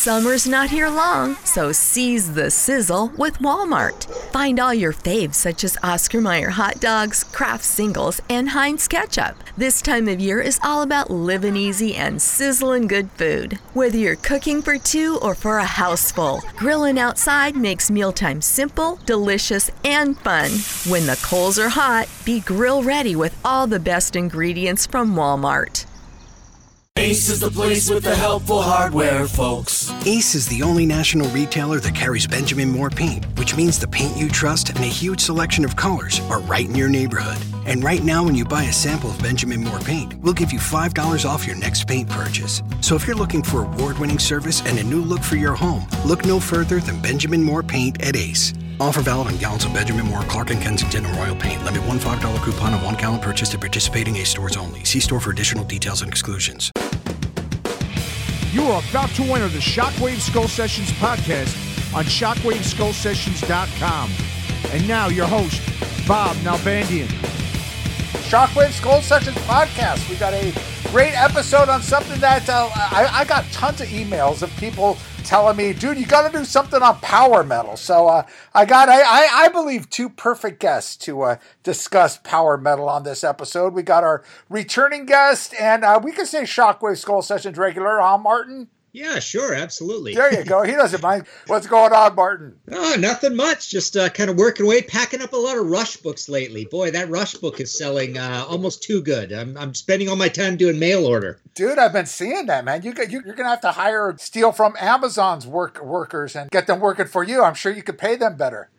Summer's not here long, so seize the sizzle with Walmart. Find all your faves such as Oscar Mayer hot dogs, Kraft singles, and Heinz ketchup. This time of year is all about living easy and sizzling good food. Whether you're cooking for two or for a house full, grilling outside makes mealtime simple, delicious, and fun. When the coals are hot, be grill ready with all the best ingredients from Walmart. Ace is the place with the helpful hardware, folks. Ace is the only national retailer that carries Benjamin Moore paint, which means the paint you trust and a huge selection of colors are right in your neighborhood. And right now, when you buy a sample of Benjamin Moore paint, we'll give you $5 off your next paint purchase. So if you're looking for award winning service and a new look for your home, look no further than Benjamin Moore paint at Ace. Offer valid on gallons of Benjamin Moore, Clark and Kensington, and Royal Paint. Limit one $5 coupon on one gallon purchase at participating Ace stores only. See store for additional details and exclusions. You are about to enter the Shockwave Skull Sessions podcast on shockwaveskullsessions.com. And now your host, Bob Nalbandian. Shockwave Skull Sessions podcast. We got a great episode on something that uh, I, I, got tons of emails of people telling me, dude, you got to do something on power metal. So uh, I got, I, I, I, believe, two perfect guests to uh, discuss power metal on this episode. We got our returning guest, and uh, we can say Shockwave Skull Sessions regular, huh, Martin? Yeah, sure, absolutely. There you go. He doesn't mind. What's going on, Martin? Oh, nothing much. Just uh, kind of working away, packing up a lot of Rush books lately. Boy, that Rush book is selling uh, almost too good. I'm, I'm spending all my time doing mail order. Dude, I've been seeing that, man. You, you you're gonna have to hire steal from Amazon's work workers and get them working for you. I'm sure you could pay them better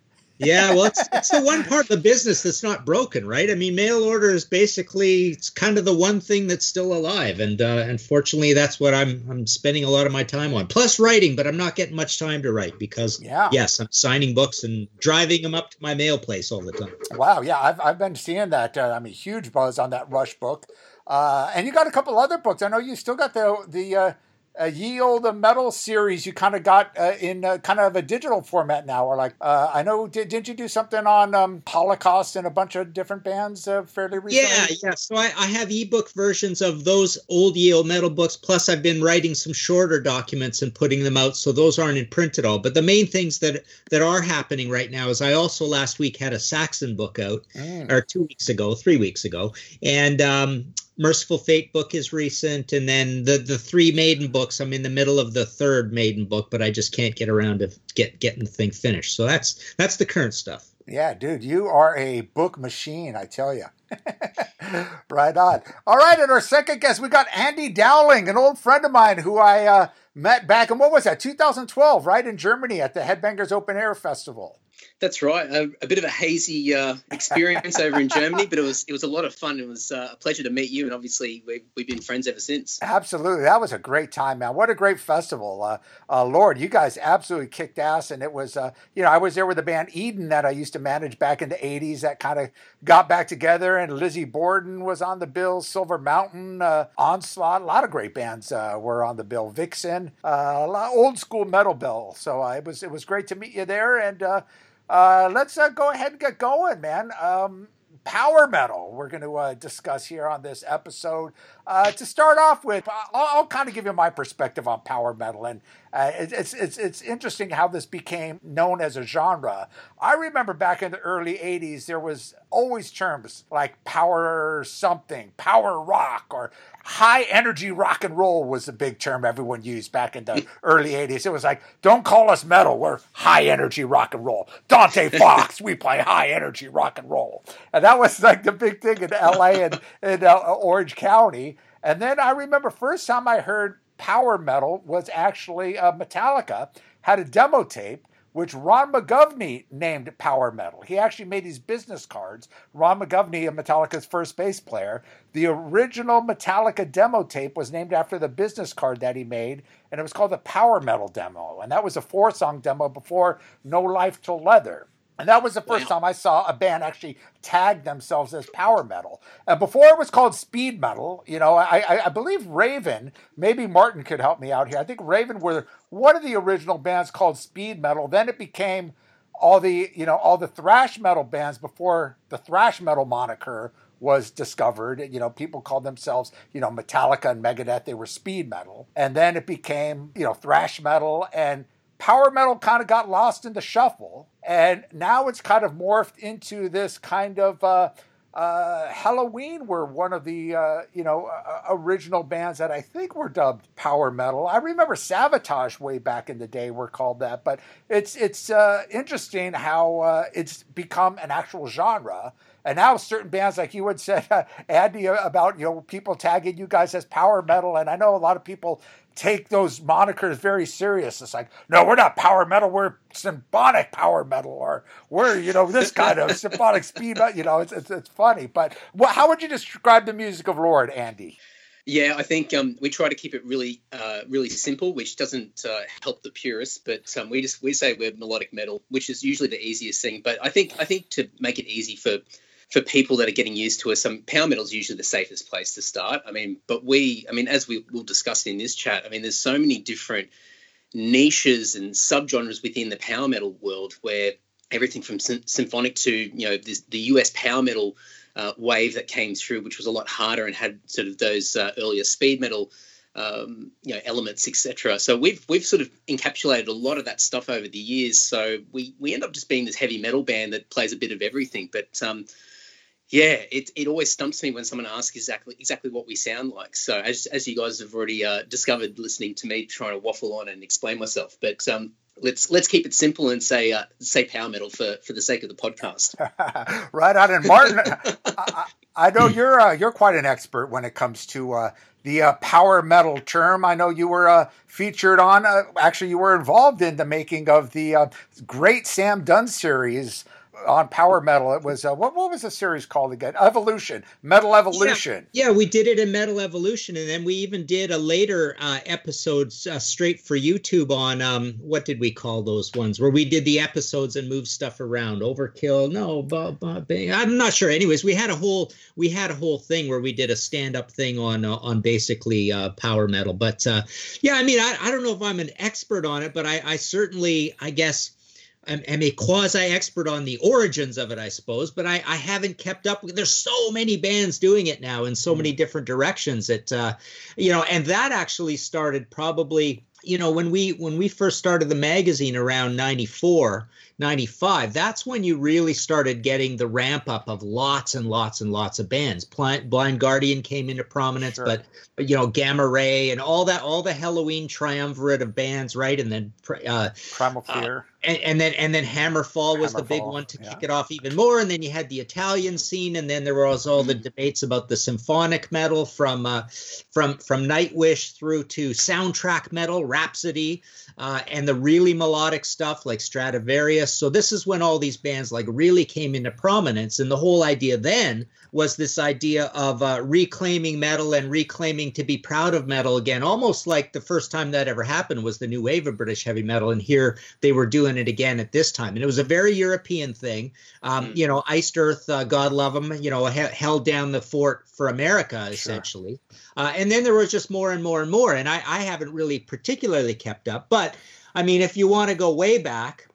yeah, well, it's, it's the one part of the business that's not broken, right? I mean, mail order is basically it's kind of the one thing that's still alive, and uh, unfortunately, that's what I'm I'm spending a lot of my time on. Plus writing, but I'm not getting much time to write because yeah. yes, I'm signing books and driving them up to my mail place all the time. Wow, yeah, I've I've been seeing that. Uh, I mean, huge buzz on that Rush book, uh, and you got a couple other books. I know you still got the the uh, uh, ye olde metal series you kind of got uh, in uh, kind of a digital format now or like uh, i know did, didn't you do something on um, holocaust and a bunch of different bands uh, fairly recently yeah yeah so I, I, have ebook versions of those old ye olde metal books plus i've been writing some shorter documents and putting them out so those aren't in print at all but the main things that that are happening right now is i also last week had a saxon book out mm. or two weeks ago three weeks ago and um, Mercyful Fate book is recent, and then the the three Maiden books. I'm in the middle of the third Maiden book, but I just can't get around to get getting the thing finished. So that's that's the current stuff. Yeah, dude, you are a book machine, I tell you. right on. All right, and our second guest, we got Andy Dowling, an old friend of mine who I uh, met back in what was that, 2012, right in Germany at the Headbangers Open Air Festival. That's right. A, a, bit of a hazy uh, experience over in Germany, but it was it was a lot of fun. It was uh, a pleasure to meet you, and obviously we've, we've been friends ever since. Absolutely, that was a great time, man. What a great festival, uh, uh Lord! You guys absolutely kicked ass, and it was uh, you know I was there with the band Eden that I used to manage back in the '80s. That kind of got back together, and Lizzie Borden was on the bill, Silver Mountain, uh, Onslaught, a lot of great bands were on the bill. Vixen, a lot old school metal bill. So it was it was great to meet you there, and uh, let's uh, go ahead and get going, man. Um, power metal we're going to uh, discuss here on this episode. Uh, to start off with, I'll, I'll, kind of give you my perspective on power metal, and uh, it, it's it's it's interesting how this became known as a genre. I remember back in the early '80s, there was always terms like power something, power rock, or high energy rock and roll was the big term everyone used back in the early 80s. It was like, don't call us metal, we're high energy rock and roll. Dante Fox, we play high energy rock and roll. And that was like the big thing in LA and in uh, Orange County. And then I remember first time I heard power metal was actually uh, Metallica had a demo tape which Ron McGovney named power metal. He actually made these business cards. Ron McGovney, Metallica's first bass player, the original Metallica demo tape was named after the business card that he made, and it was called the Power Metal demo. And that was a four song demo before No Life Till Leather. And that was the first wow. time I saw a band actually tag themselves as power metal. And before it was called speed metal, you know, I, I, I, believe Raven, maybe Martin could help me out here. I think Raven were one of the original bands called speed metal. Then it became all the, you know, all the thrash metal bands before the thrash metal moniker was discovered. You know, people called themselves, you know, Metallica and Megadeth. They were speed metal. And then it became, you know, thrash metal and power metal kind of got lost in the shuffle. And now it's kind of morphed into this kind of, uh, uh, Helloween were one of the uh, you know uh, original bands that I think were dubbed power metal. I remember Savatage way back in the day were called that, but it's it's uh, interesting how uh, it's become an actual genre. And now certain bands, like you had said, Andy, about you know people tagging you guys as power metal, and I know a lot of people take those monikers very serious. It's like, no, we're not power metal. We're symphonic power metal, or we're you know this kind of symphonic speed. You know, it's, it's, it's funny. But how would you describe the music of Lord, Andy? Yeah, I think um, we try to keep it really, uh, really simple, which doesn't uh, help the purists. But um, we just we say we're melodic metal, which is usually the easiest thing. But I think I think to make it easy for for people that are getting used to us, some power metal is usually the safest place to start. I mean, but we, I mean, as we will discuss in this chat, I mean, there's so many different niches and subgenres within the power metal world where everything from symphonic to you know this, the US power metal uh, wave that came through, which was a lot harder and had sort of those uh, earlier speed metal um, you know elements, etc. So we've we've sort of encapsulated a lot of that stuff over the years. So we we end up just being this heavy metal band that plays a bit of everything, but um, yeah, it, it always stumps me when someone asks exactly exactly what we sound like. So as, as you guys have already uh, discovered, listening to me trying to waffle on and explain myself, but um, let's let's keep it simple and say uh, say power metal for for the sake of the podcast. right on, and Martin, I, I, know you're uh, you're quite an expert when it comes to uh, the uh, power metal term. I know you were uh, featured on. Uh, actually, you were involved in the making of the great Sam Dunn series on Power Metal. It was uh, what what was the series called again? Evolution, Metal Evolution. Yeah, yeah we did it in Metal Evolution, and then we even did a later uh, episodes uh, straight for YouTube on um, what did we call those ones where we did the episodes and moved stuff around. Overkill, no, but, but, I'm not sure. Anyways, we had a whole we had a whole thing where we did a stand up thing on uh, on basically uh, Power Metal. But uh, yeah, I mean, I, I don't know if I'm an expert on it, but I, I certainly, I guess am, am a quasi expert on the origins of it, I suppose, but I, I haven't kept up. There's so many bands doing it now in so many mm. different directions that, uh, you know, and that actually started probably, you know, when we when we first started the magazine around 94, 95, that's when you really started getting the ramp up of lots and lots and lots of bands. Blind Guardian came into prominence, sure. but, but, you know, Gamma Ray and all that, all the Helloween triumvirate of bands, right? And then uh, Primal uh, Fear. Uh, and, and, then and then Hammerfall was Hammerfall, the big one to yeah. kick it off even more. And then you had the Italian scene, and then there was all the mm-hmm. debates about the symphonic metal from uh, from from Nightwish through to soundtrack metal, Rhapsody, uh, and the really melodic stuff like So this is when all these bands like really came into prominence, and the whole idea then was this idea of uh, reclaiming metal and reclaiming to be proud of metal again, almost like the first time that ever happened was the new wave of British heavy metal, and here they were doing it again at this time, and it was a very European thing. Um, mm. You know, Iced Earth, uh, God love them, you know, he- held down the fort for America essentially, sure. uh, and then there was just more and more and more, and I, I haven't really particularly kept up, but I mean, if you want to go way back,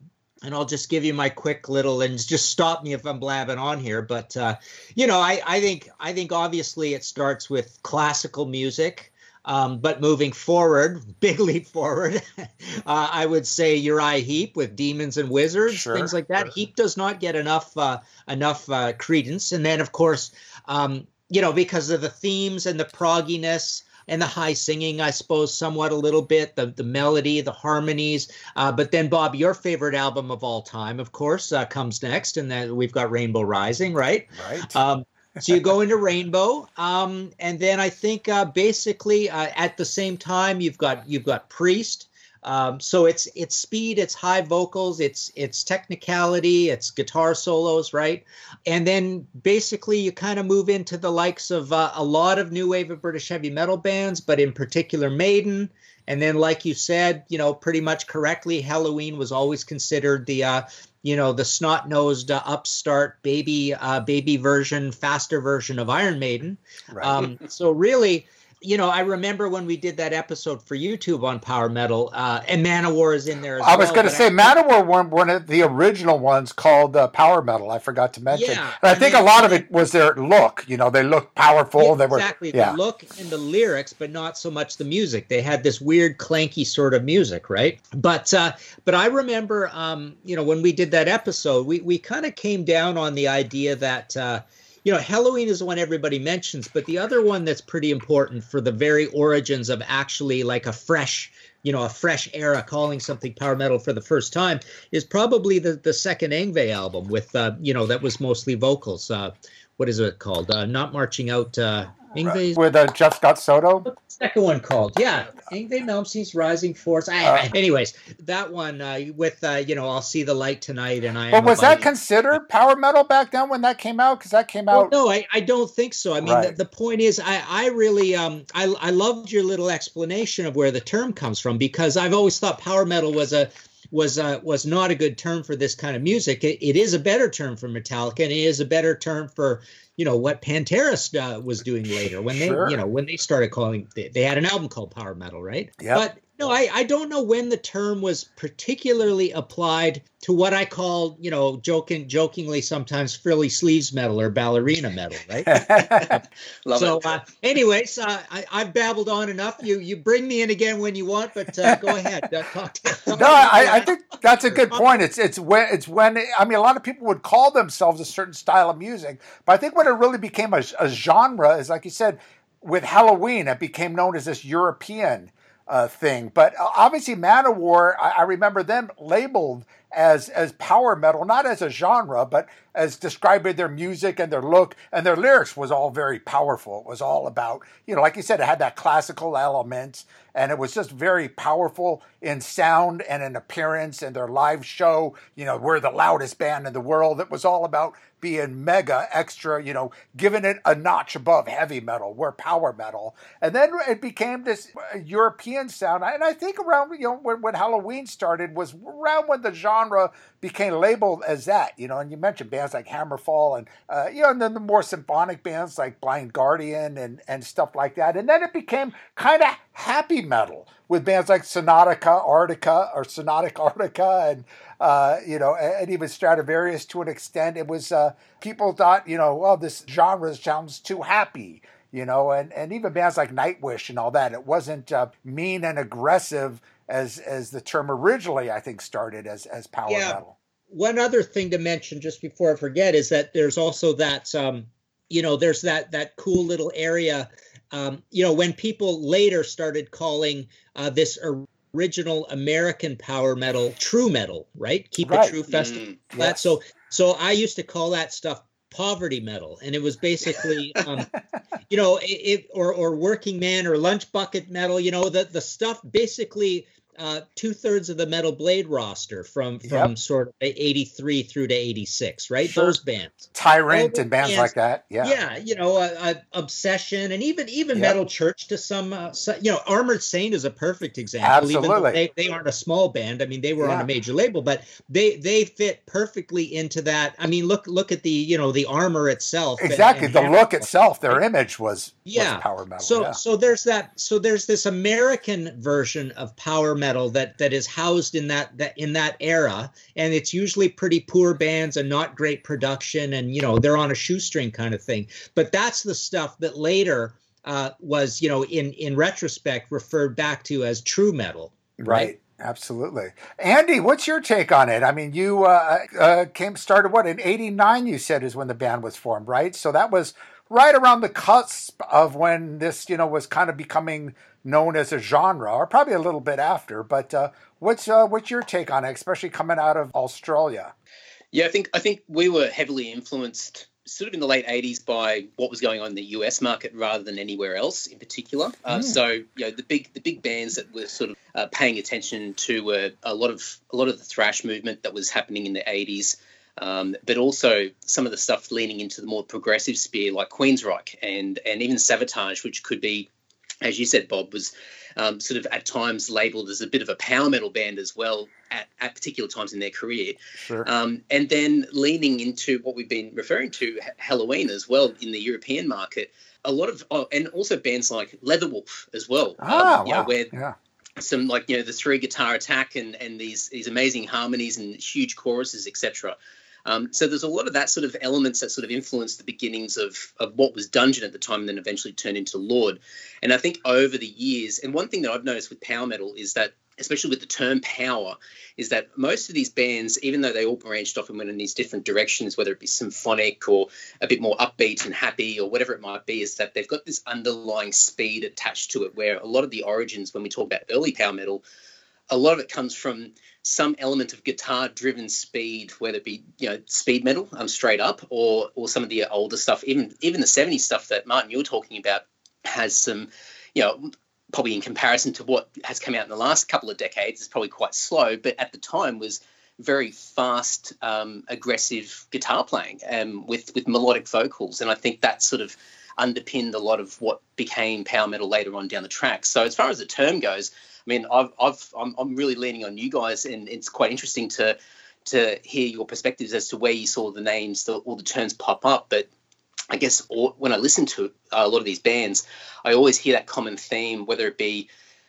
and I'll just give you my quick little and just stop me if I'm blabbing on here. But uh, you know, I, I think I think obviously it starts with classical music. Um, but moving forward, big leap forward, uh, I would say Uriah Heep with Demons and Wizards, sure, things like that. Sure. Heep does not get enough uh, enough uh, credence, and then of course, um, you know, because of the themes and the progginess and the high singing, I suppose, somewhat a little bit, the, the melody, the harmonies. Uh, but then, Bob, your favorite album of all time, of course, uh, comes next, and then we've got Rainbow Rising, right? Right. Um, so you go into Rainbow, um, and then I think uh, basically uh, at the same time you've got you've got Priest. Um, so it's it's speed, it's high vocals, it's it's technicality, it's guitar solos, right? And then basically you kind of move into the likes of uh, a lot of new wave of British heavy metal bands, but in particular Maiden. And then, like you said, you know, pretty much correctly, Helloween was always considered the uh, you know the snot nosed uh, upstart baby uh, baby version, faster version of Iron Maiden. Right. Um, so really, you know, I remember when we did that episode for YouTube on power metal, uh, and Manowar is in there. As well. I was well, going to say Manowar one one of the original ones called uh, power metal. I forgot to mention, Yeah, and I and think they- a lot of it was their look. You know, they looked powerful. Yeah, they were exactly yeah. the look and the lyrics, but not so much the music. They had this weird clanky sort of music, right? But uh, but I remember, um, you know, when we did that episode, we we kind of came down on the idea that. Uh, you know, Helloween is the one everybody mentions, but the other one that's pretty important for the very origins of actually like a fresh, you know, a fresh era calling something power metal for the first time is probably the the second Yngwie album with, uh, you know, that was mostly vocals. Uh, what is it called? Uh, not marching out. Uh, Yngwie's with uh, Jeff Scott Soto. What's the second one called? Yeah, Yngwie Malmsteen's Rising Force. I, Uh, anyways, that one uh, with uh, you know, I'll see the light tonight, and I. But was that considered power metal back then when that came out? Because that came Well, out. no, I, I don't think so. I mean, Right. the, the point is, I, I really um I, I loved your little explanation of where the term comes from because I've always thought power metal was a was uh, was not a good term for this kind of music. It, it is a better term for Metallica, and it is a better term for you know what Pantera uh, was doing later when they Sure. you know when they started calling they, they had an album called power metal, right? Yeah. But no, I, I don't know when the term was particularly applied to what I call, you know, joking jokingly sometimes frilly sleeves metal or ballerina metal, right? Love so, it. uh, anyways, uh, I, I've babbled on enough. You you bring me in again when you want, but uh, go ahead. Uh, talk to, talk No, I, I think that's a good point. It's it's when it's when I mean a lot of people would call themselves a certain style of music, but I think when it really became a, a genre is like you said with Helloween, it became known as this European uh, thing. But uh, obviously, Manowar, I, I remember them labeled as as power metal, not as a genre, but as describing their music and their look and their lyrics was all very powerful. It was all about, you know, like you said, it had that classical element and it was just very powerful in sound and in appearance and their live show. You know, we're the loudest band in the world. It was all about being mega extra, you know, giving it a notch above heavy metal. We're power metal. And then it became this uh, European sound. And I think around, you know, when, when Helloween started was around when the genre became labeled as that, you know, and you mentioned bands like Hammerfall and, uh, you know, and then the more symphonic bands like Blind Guardian and, and stuff like that. And then it became kind of happy metal with bands like Sonatica Arctica or Sonatic Arctica and, uh, you know, and, and even Stratovarius to an extent. It was, uh, people thought, you know, well, this genre sounds too happy. You know, and, and even bands like Nightwish and all that. It wasn't uh, mean and aggressive as as the term originally, I think, started as as power Yeah. metal. one other thing to mention just before I forget is that there's also that um, you know there's that that cool little area um, you know when people later started calling uh, this original American power metal true metal right keep Right. it true festival Mm, that so so I used to call that stuff poverty metal and it was basically um, you know it, it or or working man or lunch bucket metal you know the the stuff basically uh, two thirds of the Metal Blade roster from from Yep. sort of 83 through to 86, right? Sure. Those bands. Tyrant and bands bands- like that. Yeah. Yeah, you know, uh, uh, Obsession and even even Yep. Metal Church to some, uh, so- you know, Armored Saint is a perfect example. Even Absolutely. they, they aren't a small band. I mean, they were on a major label, but they they fit perfectly into that. I mean, look look at the you know the armor itself. and- Exactly. and the Hammer- look itself, their image was, Yeah. was power metal. So yeah. so there's that so there's this American version of power metal that that is housed in that that in that era and it's usually pretty poor bands and not great production and you know they're on a shoestring kind of thing. But that's the stuff that later uh, was you know in in retrospect referred back to as true metal. Right. Absolutely. Andy, what's your take on it? I mean, you uh, uh, came started what in '89? You said is when the band was formed, right? So that was right around the cusp of when this, you know, was kind of becoming known as a genre, or probably a little bit after. But uh, what's uh, what's your take on it, especially coming out of Australia? Yeah, I think I think we were heavily influenced sort of in the late 80s by what was going on in the US market rather than anywhere else in particular. Uh, so, you know, the big the big bands that were sort of uh, paying attention to were a lot of a lot of the thrash movement that was happening in the 80s. Um, but also some of the stuff leaning into the more progressive sphere, like Queensryche and and even Savatage, which could be, as you said, Bob, was um, sort of at times labelled as a bit of a power metal band as well at, at particular times in their career. Sure. Um, and then leaning into what we've been referring to, Helloween as well in the European market. a lot of oh, and also bands like Leatherwolf as well. Ah, um, know, wow. where yeah. some like you know the three guitar attack and and these these amazing harmonies and huge choruses etc um, so there's a lot of that sort of elements that sort of influenced the beginnings of of what was dungeon at the time and then eventually turned into lord. And i think over the years and one thing that i've noticed with power metal is that especially with the term power is that most of these bands even though they all branched off and went in these different directions whether it be symphonic or a bit more upbeat and happy or whatever it might be is that they've got this underlying speed attached to it where a lot of the origins when we talk about early power metal a lot of it comes from some element of guitar driven speed whether it be you know speed metal um, straight up or or some of the older stuff. Even even the 70s stuff that martin you were talking about has some you know probably in comparison to what has come out in the last couple of decades is probably quite slow but at the time was very fast um, aggressive guitar playing um, with with melodic vocals. And i think that sort of underpinned a lot of what became power metal later on down the track. So as far as the term goes mean, I've, I've, I'm, I'm really leaning on you guys, and it's quite interesting to to hear your perspectives as to where you saw the names, the, all the terms pop up. But I guess all, when I listen to a lot of these bands, I always hear that common theme, whether it be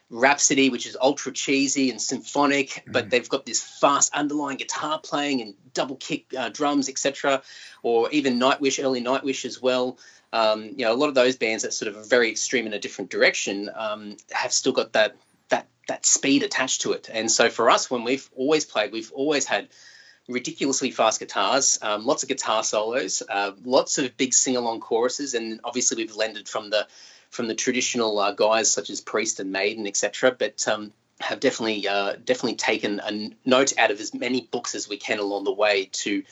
Rhapsody, which is ultra cheesy and symphonic, mm. but they've got this fast underlying guitar playing and double kick uh, drums, etc. Or even Nightwish, early Nightwish as well. Um, you know, a lot of those bands that sort of are very extreme in a different direction um, have still got that that speed attached to it. And so for us, when we've always played, we've always had ridiculously fast guitars, um, lots of guitar solos, uh, lots of big sing-along choruses, and obviously we've lended from the from the traditional uh, guys such as Priest and Maiden, etc. But um, have definitely uh, definitely taken a note out of as many books as we can along the way to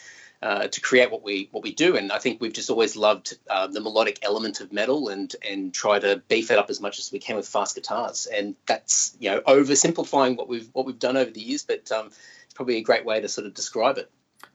uh, to create what we what we do. And I think we've just always loved uh, the melodic element of metal and and try to beef it up as much as we can with fast guitars. And that's you know oversimplifying what we've what we've done over the years, but um, it's probably a great way to sort of describe it.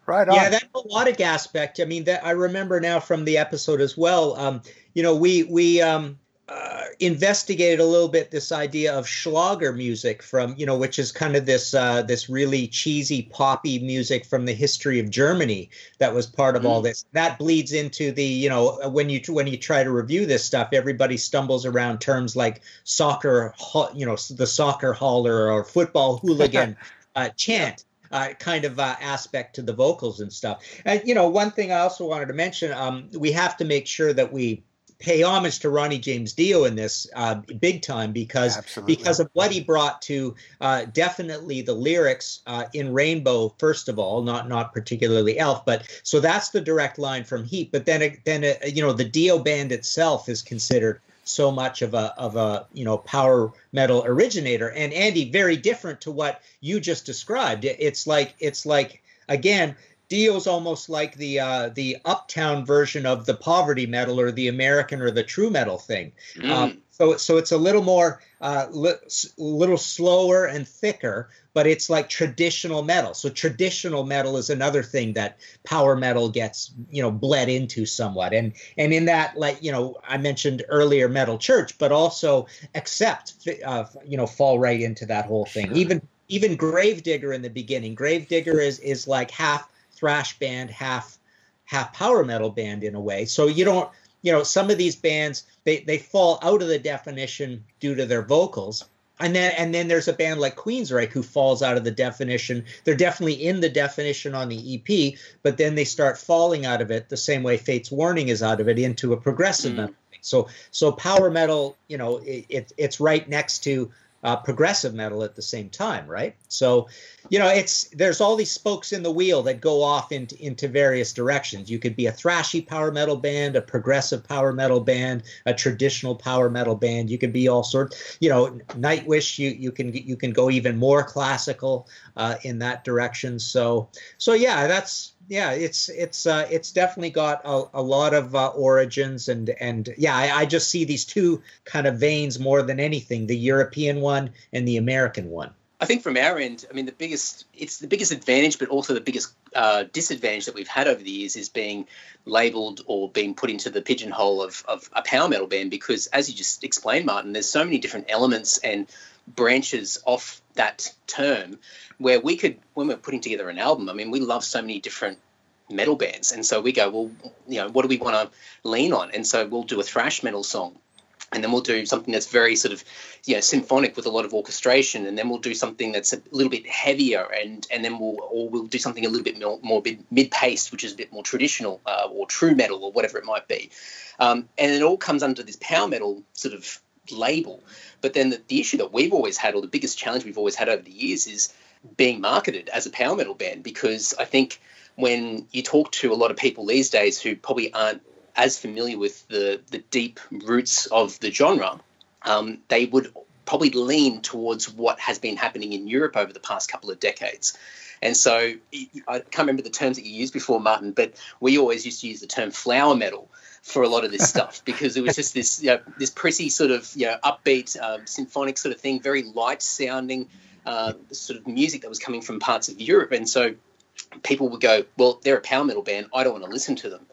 Right on. Yeah, that melodic aspect. I mean, that I remember now from the episode as well. Um, you know, we we um, uh, investigated a little bit this idea of Schlager music from you know which is kind of this uh, this really cheesy poppy music from the history of Germany that was part of mm. all this that bleeds into the you know when you when you try to review this stuff everybody stumbles around terms like soccer you know the soccer hauler or football hooligan uh, chant uh, kind of uh, aspect to the vocals and stuff. And you know, one thing I also wanted to mention, um, we have to make sure that we pay homage to Ronnie James Dio in this uh, big time because Absolutely. because of what he brought to uh, definitely the lyrics uh, in Rainbow. First of all, not not particularly Elf, but so that's the direct line from Heep. But then then uh, you know the Dio band itself is considered so much of a of a you know power metal originator. And Andy, very different to what you just described. It's like it's like again Dio's almost like the uh, the uptown version of the poverty metal or the American or the true metal thing. Mm. Um, so so it's a little more uh, li- little slower and thicker, but it's like traditional metal. So traditional metal is another thing that power metal gets you know bled into somewhat, and and in that like you know I mentioned earlier metal church, but also accept uh, you know fall right into that whole thing. Even even Gravedigger in the beginning. Gravedigger is is like half thrash band, half half power metal band in a way. So you don't, you know, some of these bands they they fall out of the definition due to their vocals. And then and then there's a band like Queensryche who falls out of the definition. They're definitely in the definition on the EP, but then they start falling out of it the same way Fate's Warning is out of it into a progressive Mm. metal. So so power metal, you know, it, it it's right next to uh, progressive metal at the same time, right? So, you know, it's there's all these spokes in the wheel that go off into into various directions. You could be a thrashy power metal band, a progressive power metal band, a traditional power metal band. You could be all sorts. You know, Nightwish. You you can you can go even more classical uh, in that direction. So so yeah, that's yeah, it's it's uh, it's definitely got a, a lot of uh, origins and and yeah, I, I just see these two kind of veins more than anything: the European one and the American one. I think from our end, I mean, the biggest it's the biggest advantage, but also the biggest uh, disadvantage that we've had over the years is being labelled or being put into the pigeonhole of, of a power metal band because, as you just explained, Martin, there's so many different elements and branches off that term where we could, when we're putting together an album, I mean, we love so many different metal bands. And so we go, well, you know, what do we want to lean on? And so we'll do a thrash metal song and then we'll do something that's very sort of you know symphonic with a lot of orchestration and then we'll do something that's a little bit heavier and and then we'll or we'll do something a little bit more, more mid-paced which is a bit more traditional uh, or true metal or whatever it might be um, and it all comes under this power metal sort of label. But then the, the issue that we've always had or the biggest challenge we've always had over the years is being marketed as a power metal band. Because i think when you talk to a lot of people these days who probably aren't as familiar with the, the deep roots of the genre, um, they would probably lean towards what has been happening in Europe over the past couple of decades. And so I can't remember the terms that you used before, Martin, but we always used to use the term flower metal for a lot of this stuff because it was just this you know, this pretty sort of you know, upbeat um, symphonic sort of thing, very light sounding uh, sort of music that was coming from parts of Europe. And so people would go, well, they're a power metal band. I don't want to listen to them.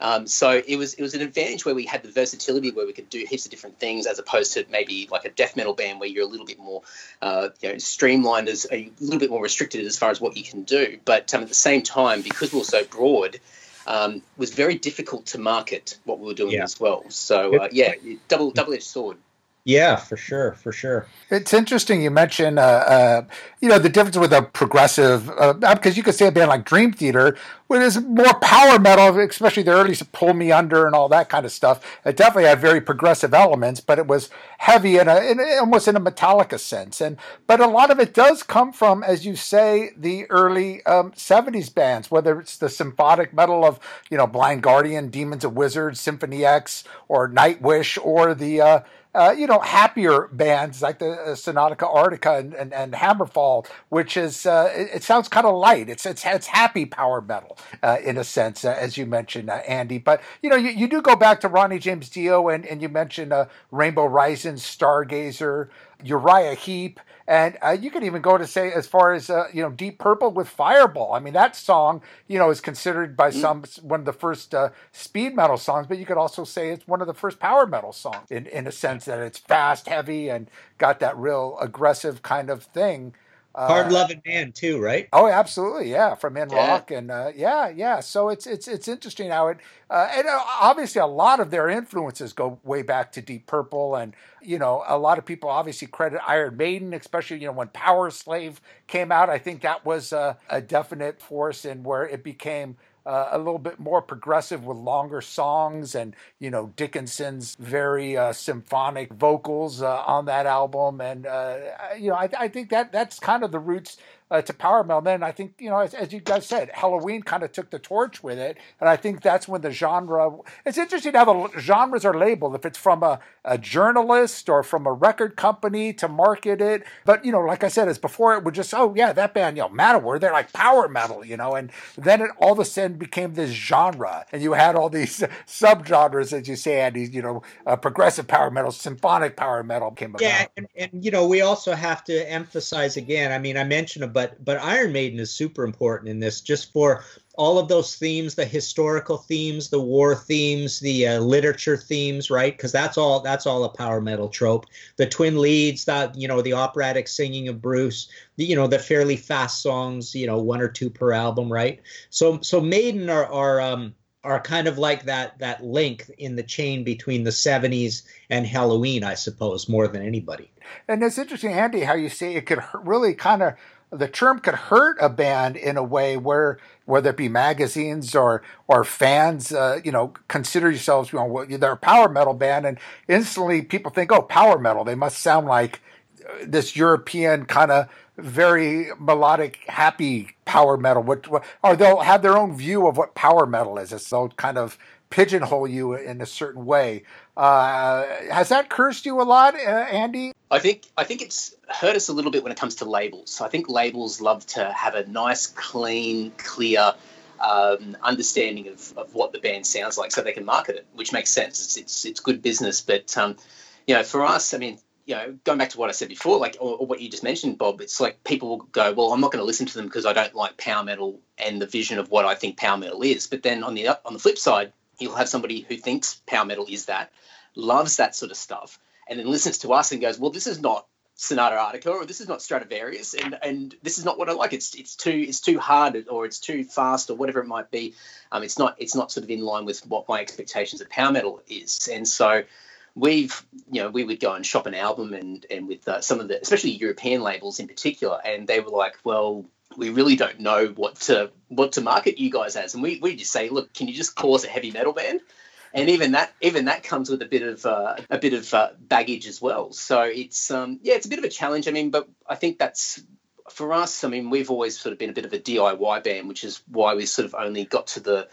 Um, so it was it was an advantage where we had the versatility where we could do heaps of different things as opposed to maybe like a death metal band where you're a little bit more uh, you know streamlined as a little bit more restricted as far as what you can do. But um, at the same time, because we were so broad, um, was very difficult to market what we were doing yeah. as well. So uh, yeah, double double edged sword. Yeah, for sure, for sure. It's interesting you mentioned, uh, uh, you know, the difference with a progressive, uh, because you could say a band like Dream Theater, which is more power metal, especially the early Pull Me Under and all that kind of stuff. It definitely had very progressive elements, but it was heavy in a, in almost in a Metallica sense. And but a lot of it does come from, as you say, the early um, '70s bands, whether it's the symphonic metal of you know Blind Guardian, Demons of Wizards, Symphony X, or Nightwish, or the uh, you know, happier bands like the uh, Sonatica Arctica and, and, and Hammerfall, which is uh, it, it, sounds kind of light. It's it's it's happy power metal uh, in a sense, uh, as you mentioned, uh, Andy. But you know, you, you do go back to Ronnie James Dio, and and you mentioned Rainbow Rising, Stargazer, Uriah Heep. And uh, you can even go to say as far as uh, you know, Deep Purple with Fireball. I mean, that song you know is considered by mm. some one of the first uh, speed metal songs, but you could also say it's one of the first power metal songs in in a sense that it's fast, heavy, and got that real aggressive kind of thing. Hard uh, loving man too, right? Oh, absolutely, yeah. From In yeah. Rock and uh, yeah, yeah. So it's it's it's interesting how it uh, and uh, obviously a lot of their influences go way back to Deep Purple and you know a lot of people obviously credit Iron Maiden, especially you know when Power Slave came out. I think that was a, a definite force in where it became uh, a little bit more progressive with longer songs and you know Dickinson's very uh, symphonic vocals uh, on that album. And uh, you know I, I, think that that's kind of the roots uh, to power metal. Then I think you know, as, as, you guys said, Helloween kind of took the torch with it, and I think that's when the genre. It's interesting how the genres are labeled. If it's from a, a journalist or from a record company to market it, but you know, like I said, as before, it would just oh yeah, that band, you know, Manowar, they're like power metal, you know, and then it all of a sudden became this genre, and you had all these subgenres, as you say, Andy, you know, uh, progressive power metal, symphonic power metal came about. Yeah, and, and you know, we also have to emphasize again. I mean, I mentioned about but but Iron Maiden is super important in this, just for all of those themes, the historical themes, the war themes, the uh, literature themes, right? Because that's all that's all a power metal trope. The twin leads, that you know, the operatic singing of Bruce, the, you know, the fairly fast songs, you know, one or two per album, right? So so Maiden are are um, are kind of like that that link in the chain between the 70s and Helloween, I suppose, more than anybody. And it's interesting, Andy, how you say it could really kind of the term could hurt a band in a way where whether it be magazines or or fans, uh, you know, consider yourselves, you know, they're a power metal band, and instantly people think, oh, power metal, they must sound like uh, this European kind of very melodic, happy power metal. What, or they'll have their own view of what power metal is. It's they'll kind of pigeonhole you in a certain way. Uh, has that cursed you a lot, uh, Andy? I think I think it's hurt us a little bit when it comes to labels. I think labels love to have a nice, clean, clear um, understanding of, of what the band sounds like, so they can market it, which makes sense. It's it's, it's good business, but um, you know, for us, I mean, you know, going back to what I said before, like or, or what you just mentioned, Bob, it's like people will go, well, I'm not going to listen to them because I don't like power metal and the vision of what I think power metal is. But then on the on the flip side, you'll have somebody who thinks power metal is that, loves that sort of stuff, and then listens to us and goes, well, this is not Sonata Arctica or this is not Stratovarius and and this is not what I like. It's it's too it's too hard or it's too fast or whatever it might be. Um, it's not it's not sort of in line with what my expectations of power metal is. And so we've you know we would go and shop an album and and with uh, some of the especially European labels in particular, and they were like, well. We really don't know what to what to market you guys as, and we, we just say, look, can you just call us a heavy metal band? and even that even that comes with a bit of uh, a bit of uh, baggage as well. So it's um, yeah, it's a bit of a challenge. I mean, but I think that's for us. I mean, we've always sort of been a bit of a DIY band, which is why we sort of only got to the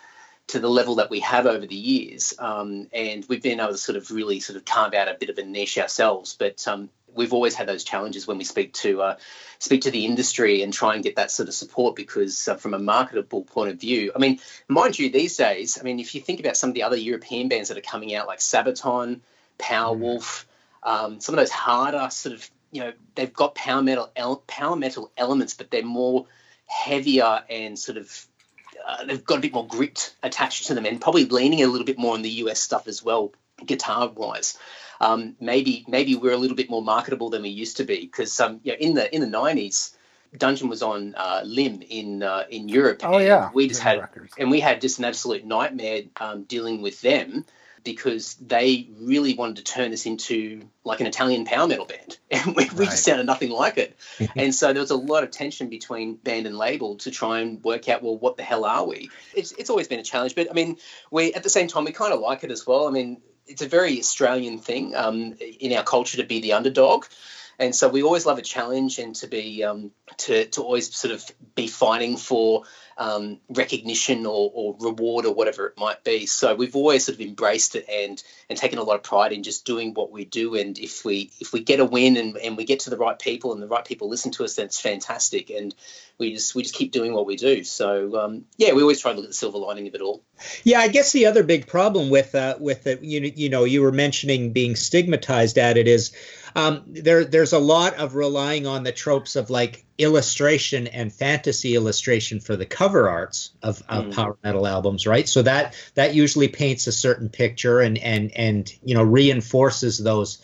to the level that we have over the years, um, and we've been able to sort of really sort of carve out a bit of a niche ourselves. But um, we've always had those challenges when we speak to uh, speak to the industry and try and get that sort of support because uh, from a marketable point of view, I mean, mind you, these days, I mean, if you think about some of the other European bands that are coming out like Sabaton, Powerwolf, um, some of those harder sort of you know they've got power metal power metal elements, but they're more heavier and sort of uh, they've got a bit more grit attached to them, and probably leaning a little bit more on the US stuff as well, guitar wise um, maybe maybe we're a little bit more marketable than we used to be because um, you know, in the in the nineties. Dungeon was on uh, Limb in uh, in Europe. Oh yeah, we just had records. and we had just an absolute nightmare um, dealing with them because they really wanted to turn this into like an Italian power metal band, and we, we just sounded nothing like it. and so there was a lot of tension between band and label to try and work out, well, what the hell are we? It's, it's always been a challenge, but I mean, we at the same time we kind of like it as well. I mean, it's a very Australian thing um, in our culture to be the underdog. And so we always love a challenge and to be um, to, to always sort of be fighting for um, recognition or, or, reward or whatever it might be. So we've always sort of embraced it and and taken a lot of pride in just doing what we do. And if we if we get a win and, and we get to the right people and the right people listen to us, then it's fantastic. And we just we just keep doing what we do. So um, yeah, we always try to look at the silver lining of it all. Yeah, I guess the other big problem with uh, with it, you you know, you were mentioning being stigmatized at it is um, there there's a lot of relying on the tropes of like illustration and fantasy illustration for the cover arts of, of mm. power metal albums, right? So that that usually paints a certain picture and and and you know reinforces those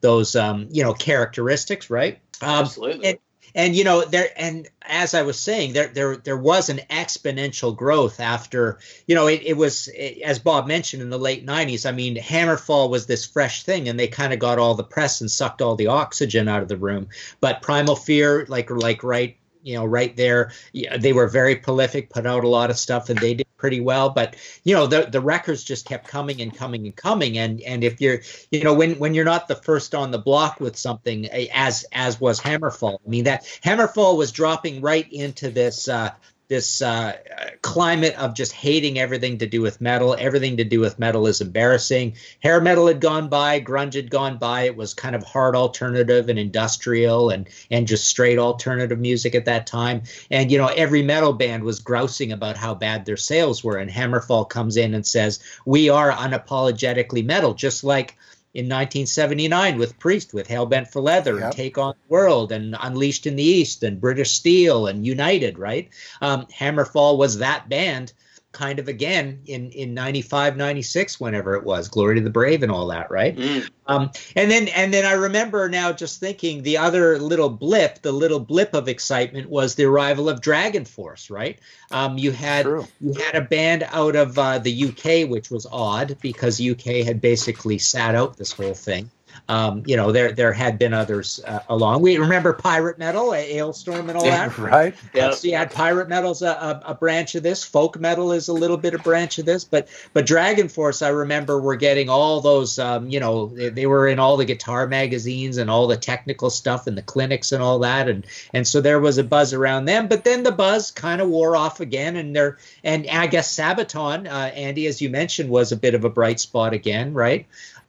those um, you know characteristics, right? Um, Absolutely. And, and you know there and as i was saying there there there was an exponential growth after you know it, it was it, as bob mentioned in the late 90s i mean hammerfall was this fresh thing and they kind of got all the press and sucked all the oxygen out of the room. But primal fear like like right you know right there. Yeah, they were very prolific put out a lot of stuff and they did pretty well. But you know the the records just kept coming and coming and coming. And and if you're you know when when you're not the first on the block with something as as was hammerfall i mean that hammerfall was dropping right into this uh this uh, climate of just hating everything to do with metal. Everything to do with metal is embarrassing. Hair metal had gone by, grunge had gone by. It was kind of hard alternative and industrial and and just straight alternative music at that time. And you know, every metal band was grousing about how bad their sales were. And Hammerfall comes in and says, "We are unapologetically metal," just like in 1979 with Priest, with Hellbent for Leather, yep. and Take on the World, and Unleashed in the East, and British Steel, and United, right? Um, Hammerfall was that band kind of again in in 95 96 whenever it was glory to the brave and all that right mm. um, and then and then i remember now just thinking the other little blip the little blip of excitement was the arrival of dragon force right um, you had True. you had a band out of uh, the uk which was odd because uk had basically sat out this whole thing um, you know, there there had been others uh, along. We remember pirate metal, Alestorm, and all that. right. Yeah. So you had pirate metal's a, a, a, branch of this. Folk metal is a little bit a branch of this. But but Dragon Force, I remember, were getting all those. Um, you know, they, they, were in all the guitar magazines and all the technical stuff and the clinics and all that. And and so there was a buzz around them. But then the buzz kind of wore off again. And there and I guess Sabaton, uh, Andy, as you mentioned, was a bit of a bright spot again, right?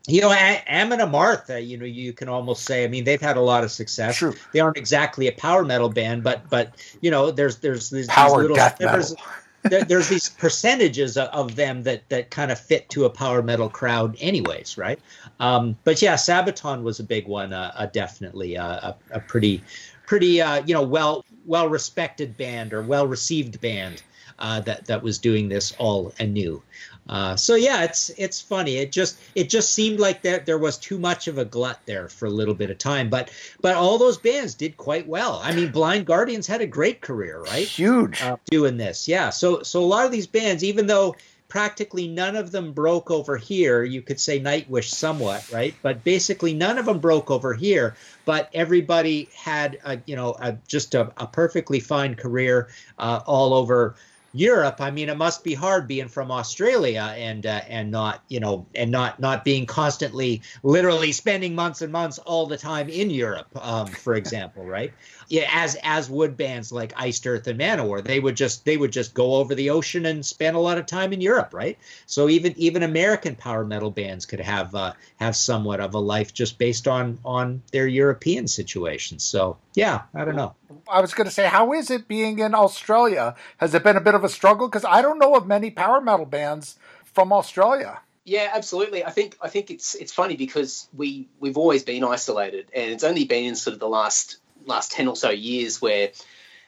You know, Amon Amarth, you know, you can almost say. I mean, they've had a lot of success. True. They aren't exactly a power metal band, but but you know, there's there's these, power these little death metal. there, there's these percentages of them that that kind of fit to a power metal crowd, anyways, right? Um, but yeah, Sabaton was a big one, uh, uh, definitely uh, a, a pretty pretty uh, you know well well respected band or well received band uh, that that was doing this all anew. Uh, so yeah, it's it's funny. It just it just seemed like there there was too much of a glut there for a little bit of time. But but all those bands did quite well. I mean, Blind Guardians had a great career, right? Huge uh, doing this. Yeah. So so a lot of these bands, even though practically none of them broke over here. You could say Nightwish somewhat, right? But basically none of them broke over here. But everybody had, a, you know, a, just a, a perfectly fine career uh, all over Europe, I mean, it must be hard being from Australia and uh, and not you know and not not being constantly, literally spending months and months all the time in Europe, um, for example, right? Yeah, as as would bands like Iced Earth and Manowar, they would just they would just go over the ocean and spend a lot of time in Europe, right? So even even American power metal bands could have uh, have somewhat of a life just based on on their European situation. So yeah, I don't know. I was going to say, how is it being in Australia? Has it been a bit of a struggle? Because I don't know of many power metal bands from Australia. Yeah, absolutely. I think I think it's it's funny because we we've always been isolated, and it's only been in sort of the last last ten or so years where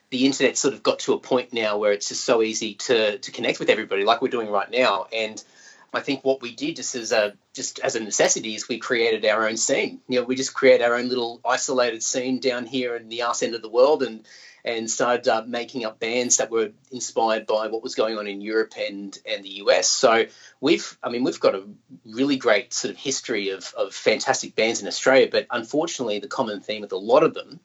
the internet sort of got to a point now where it's just so easy to to connect with everybody, like we're doing right now, and I think what we did just as a just as a necessity is we created our own scene. You know, we just create our own little isolated scene down here in the arse end of the world, and and started uh, making up bands that were inspired by what was going on in Europe and and the US. So we've, I mean, we've got a really great sort of history of of fantastic bands in Australia, but unfortunately, the common theme with a lot of them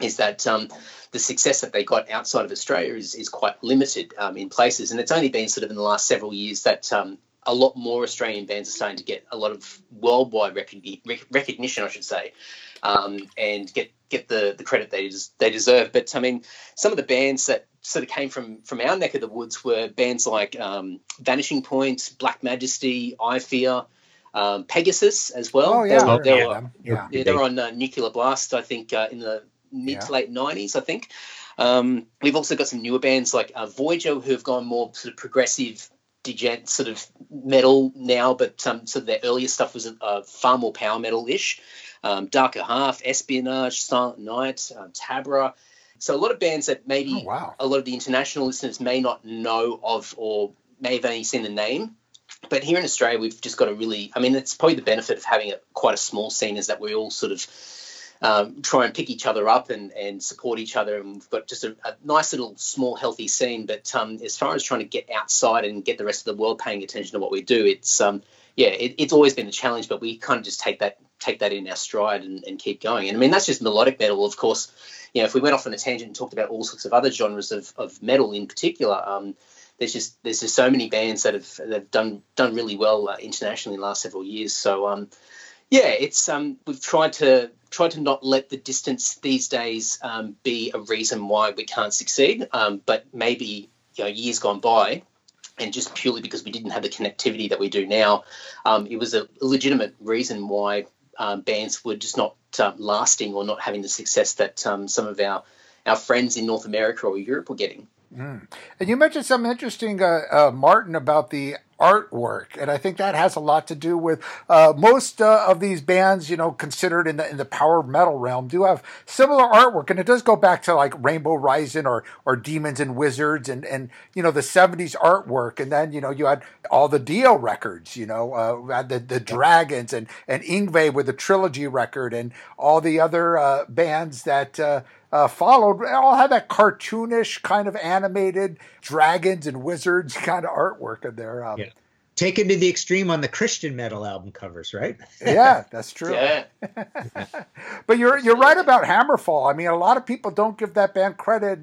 is that um, the success that they got outside of Australia is, is quite limited um, in places. And it's only been sort of in the last several years that um, a lot more Australian bands are starting to get a lot of worldwide recognition, I should say, um, and get get the, the credit they they deserve. But I mean, some of the bands that sort of came from from our neck of the woods were bands like um, Vanishing Point, Black Majesty, Eyefear. Um, Pegasus as well. Oh yeah, they were, they yeah, were, yeah. yeah, they were on uh, Nuclear Blast, I think, uh, in the mid yeah. to late '90s. I think. Um, we've also got some newer bands like uh, Voyager who have gone more sort of progressive djent sort of metal now, but um, of their earlier stuff was uh, far more power metal ish. Um, Darker Half, Espionage, Silent Night, um, Tabra. So a lot of bands that maybe oh, wow. a lot of the international listeners may not know of or may have only seen the name. But here in Australia, we've just got a really, I mean, it's probably the benefit of having a, quite a small scene is that we all sort of um, try and pick each other up and, and support each other. And we've got just a, a nice little small healthy scene. But um, as far as trying to get outside and get the rest of the world paying attention to what we do, it's um, yeah, it, it's always been a challenge. But we kind of just take that take that in our stride and, and keep going. And I mean that's just melodic metal, of course. You know, if we went off on a tangent and talked about all sorts of other genres of, of metal in particular, um, there's just there's just so many bands that have that have done done really well uh, internationally in the last several years. So um, yeah, it's um, we've tried to try to not let the distance these days um, be a reason why we can't succeed. Um, but maybe you know years gone by, and just purely because we didn't have the connectivity that we do now, um, it was a legitimate reason why um, bands were just not um, lasting or not having the success that um, some of our our friends in North America or Europe were getting. Mm. And you mentioned something interesting, uh, uh, Martin, about the artwork, and I think that has a lot to do with uh, most uh, of these bands, you know, considered in the in the power metal realm, do have similar artwork, and it does go back to like Rainbow Rising or or Demons and Wizards, and and you know the '70s artwork, and then you know you had all the Dio records, you know, uh, the the Dragons and and Yngwie with the trilogy record, and all the other uh, bands that uh, followed all had that cartoonish kind of animated dragons and wizards kind of artwork in there. Um, yeah. Taken to the extreme on the Christian metal album covers, right? yeah, that's true. Yeah. but you're you're right about Hammerfall. I mean, a lot of people don't give that band credit.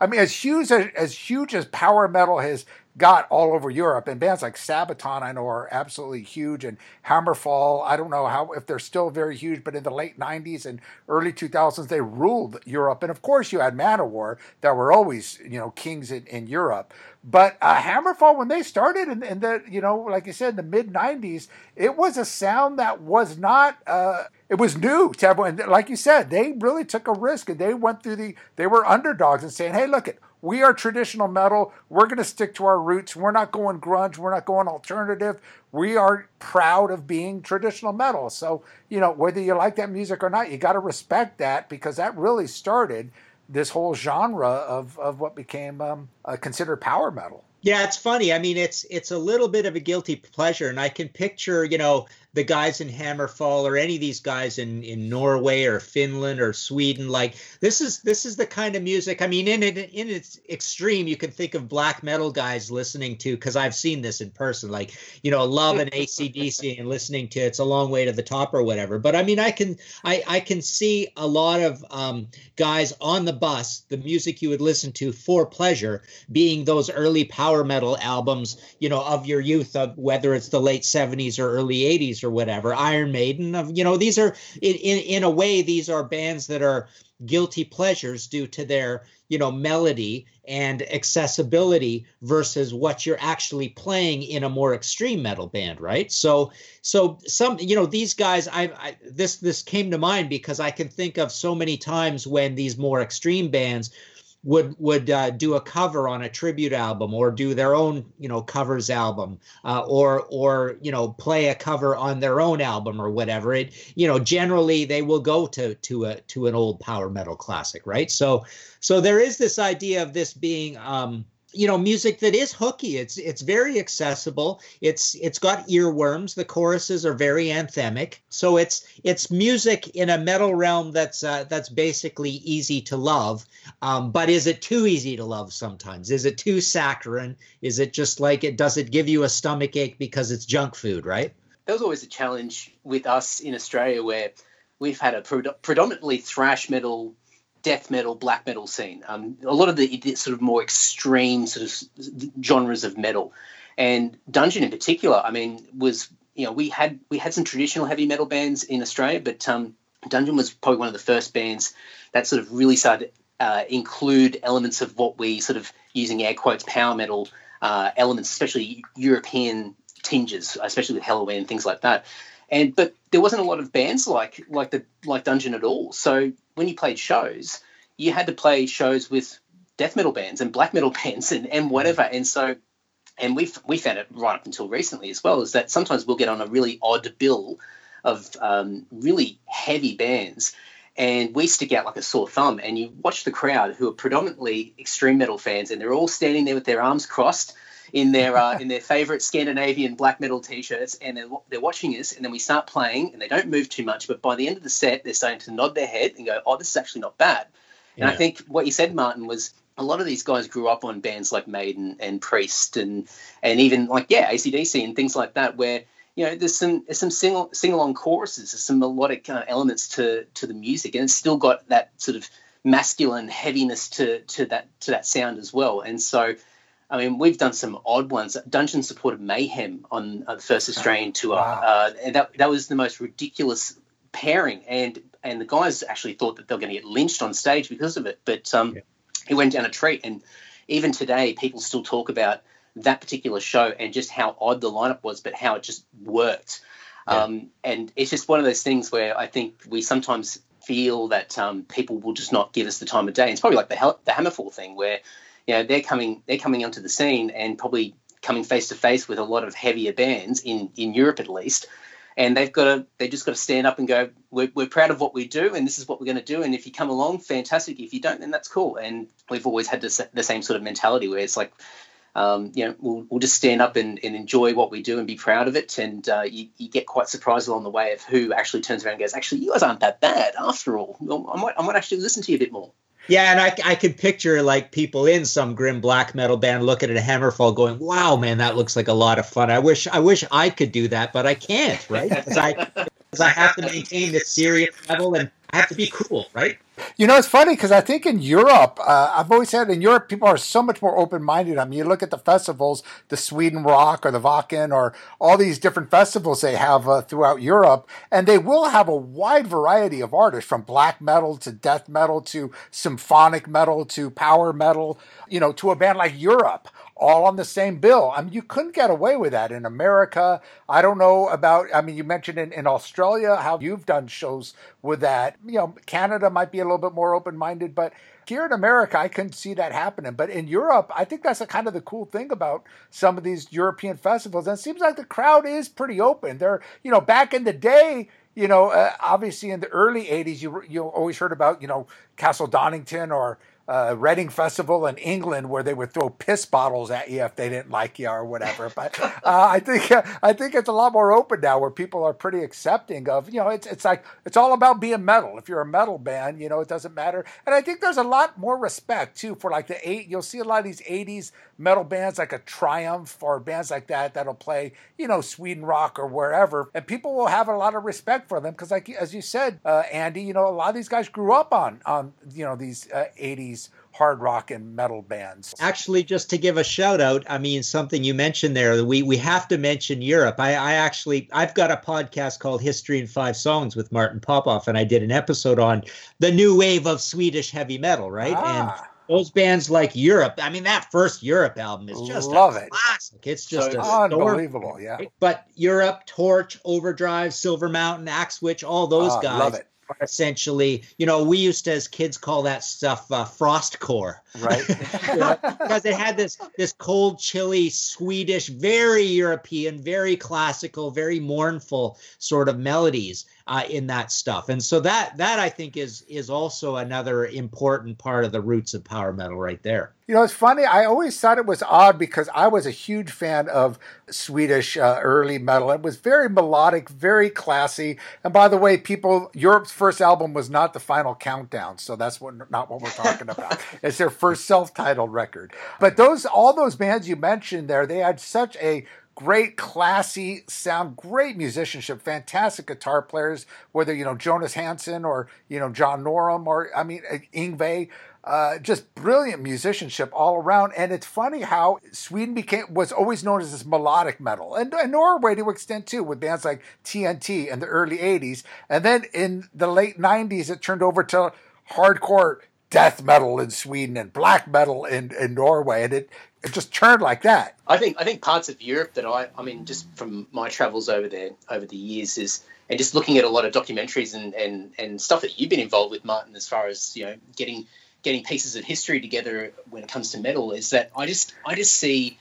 I mean, as huge as, as huge as power metal has got all over Europe. And bands like Sabaton, I know, are absolutely huge. And Hammerfall, I don't know how if they're still very huge, but in the late 90s and early 2000s, they ruled Europe. And of course, you had Manowar that were always, you know, kings in, in Europe. But uh, Hammerfall, when they started in, in, the, you know, like you said, in the mid 90s, it was a sound that was not, uh, it was new to everyone. Like you said, they really took a risk and they went through the, they were underdogs and saying, hey, look, it we are traditional metal. We're going to stick to our roots. We're not going grunge. We're not going alternative. We are proud of being traditional metal. So, you know, whether you like that music or not, you got to respect that because that really started this whole genre of of what became um, uh, considered power metal. Yeah, it's funny. I mean, it's it's a little bit of a guilty pleasure, and I can picture, you know, the guys in Hammerfall or any of these guys in in Norway or Finland or Sweden. Like this is this is the kind of music. I mean, in it in its extreme, you can think of black metal guys listening to because I've seen this in person. Like you know, love an ACDC and listening to it's a long way to the top or whatever. But I mean, I can I I can see a lot of um, guys on the bus. The music you would listen to for pleasure being those early power metal albums, you know, of your youth, of whether it's the late '70s or early '80s or whatever, Iron Maiden, of you know, these are in, in in a way these are bands that are guilty pleasures due to their you know melody and accessibility versus what you're actually playing in a more extreme metal band right? So so some you know these guys I, I this this came to mind because i can think of so many times when these more extreme bands would would uh, do a cover on a tribute album or do their own you know covers album uh, or or you know play a cover on their own album or whatever. It you know generally they will go to to a to an old power metal classic right? So so there is this idea of this being um you know music that is hooky. It's it's very accessible. It's it's got earworms. The choruses are very anthemic. So it's it's music in a metal realm that's uh, that's basically easy to love. Um, but is it too easy to love sometimes? Is it too saccharine? Is it just like it does it give you a stomach ache because it's junk food right? That was always a challenge with us in australia where we've had a predominantly thrash metal death metal, black metal scene. Um, a lot of the, the, sort of more extreme sort of genres of metal, and Dungeon in particular. I mean, was you know we had we had some traditional heavy metal bands in Australia, but um, Dungeon was probably one of the first bands that sort of really started uh, include elements of what we sort of using air quotes power metal uh, elements, especially European tinges, especially with Helloween and things like that. And but there wasn't a lot of bands like like the like Dungeon at all. So when you played shows, you had to play shows with death metal bands and black metal bands and, and whatever. And so, and we we found it right up until recently as well is that sometimes we'll get on a really odd bill of um, really heavy bands, and we stick out like a sore thumb. And you watch the crowd who are predominantly extreme metal fans, and they're all standing there with their arms crossed in their uh, in their favorite Scandinavian black metal t-shirts, and they're, they're watching us, and then we start playing, and they don't move too much, but by the end of the set, they're starting to nod their head and go, "Oh, this is actually not bad." And I think what you said, Martin, was a lot of these guys grew up on bands like Maiden and Priest, and and even like yeah, ACDC and things like that, where you know there's some there's some sing sing along choruses, there's some melodic uh, elements to to the music, and it's still got that sort of masculine heaviness to to that to that sound as well, and so I mean, we've done some odd ones. Dungeon supported Mayhem on uh, the first Australian tour, wow. uh, and that that was the most ridiculous pairing. And and the guys actually thought that they were going to get lynched on stage because of it. But um, yeah. it went down a treat, and even today, people still talk about that particular show and just how odd the lineup was, but how it just worked. Yeah. Um, and it's just one of those things where I think we sometimes feel that um, people will just not give us the time of day. And it's probably like the, the Hammerfall thing, where you know they're coming they're coming onto the scene and probably coming face to face with a lot of heavier bands in in Europe at least. And they've got to they just got to stand up and go we're, we're proud of what we do and this is what we're going to do. And if you come along fantastic. If you don't then that's cool. And we've always had this, the same sort of mentality where it's like um, you know we'll, we'll just stand up and, and enjoy what we do and be proud of it. And uh, you, you, get quite surprised along the way of who actually turns around and goes actually you guys aren't that bad after all. I might, I might actually listen to you a bit more yeah, and I, I could picture like people in some grim black metal band looking at a Hammerfall, going, "Wow, man, that looks like a lot of fun. I wish I wish I could do that, but I can't, right? Because I because I have to maintain this serious level and I have to be cool, right? You know, it's funny because I think in Europe, uh, I've always said in Europe, people are so much more open minded. I mean, you look at the festivals, the Sweden Rock or the Wacken or all these different festivals they have uh, throughout Europe, and they will have a wide variety of artists from black metal to death metal to symphonic metal to power metal, you know, to a band like Europe all on the same bill. I mean, you couldn't get away with that in America. I don't know about, I mean, you mentioned in, in Australia how you've done shows with that. You know, Canada might be a little bit more open minded, but here in America, I couldn't see that happening. But in Europe, I think that's a kind of the cool thing about some of these European festivals. And it seems like the crowd is pretty open. They're, you know, back in the day, you know, uh, obviously in the early '80s, you you always heard about you know Castle Donington or uh, Reading Festival in England where they would throw piss bottles at you if they didn't like you or whatever. But uh, I think uh, I think it's a lot more open now where people are pretty accepting of you know it's it's like it's all about being metal. If you're a metal band, you know it doesn't matter. And I think there's a lot more respect too for like the eight. You'll see a lot of these '80s metal bands like a Triumph or bands like that that'll play you know Sweden rock or wherever, and people will have a lot of respect for them because like as you said, uh, Andy, you know a lot of these guys grew up on on you know these '80s hard rock and metal bands. Actually, just to give a shout out, I mean something you mentioned there, we we have to mention Europe. I, I actually I've got a podcast called History in Five Songs with Martin Popoff, and I did an episode on the new wave of Swedish heavy metal, right? Ah. And those bands like Europe. I mean, that first Europe album is just Love a it. classic. It's just So a Unbelievable, yeah. But Europe, Torch, Overdrive, Silver Mountain, Axewitch, all those Ah, guys love it. Are essentially, you know, we used to as kids call that stuff uh, frostcore. Right. Because it had this this cold, chilly, Swedish, very European, very classical, very mournful sort of melodies uh, in that stuff, and so that that I think is is also another important part of the roots of power metal right there. You know, it's funny. I always thought it was odd because I was a huge fan of Swedish uh, early metal. It was very melodic, very classy. And by the way, people, Europe's first album was not the Final Countdown, so that's what not what we're talking about. it's their first self-titled record. But those, all those bands you mentioned there, they had such a great classy sound great musicianship fantastic guitar players whether you know Jonas Hansson or you know john norum or i mean uh, Yngwie uh, just brilliant musicianship all around. And it's funny how Sweden became was always known as this melodic metal, and, and Norway to extent too, with bands like TNT in the early '80s, and then in the late '90s it turned over to hardcore death metal in Sweden and black metal in, in Norway, and it it just churned like that. I think I think parts of Europe that I I mean just from my travels over there over the years is and just looking at a lot of documentaries and and and stuff that you've been involved with Martin as far as you know getting getting pieces of history together when it comes to metal is that I just I just see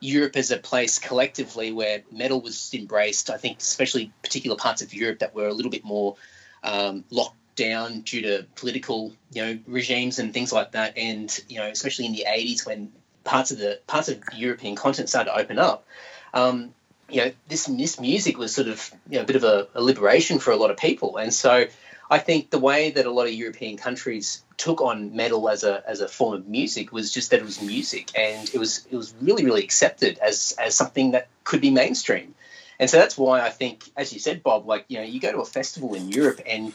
Europe as a place collectively where metal was embraced. I think especially particular parts of Europe that were a little bit more um, locked down due to political you know regimes and things like that, and you know especially in the 80s when parts of the parts of European continent started to open up. Um, you know, this this music was sort of you know a bit of a, a liberation for a lot of people, and so I think the way that a lot of European countries took on metal as a as a form of music was just that it was music, and it was it was really really accepted as as something that could be mainstream, and so that's why I think, as you said, Bob, like you know, you go to a festival in Europe and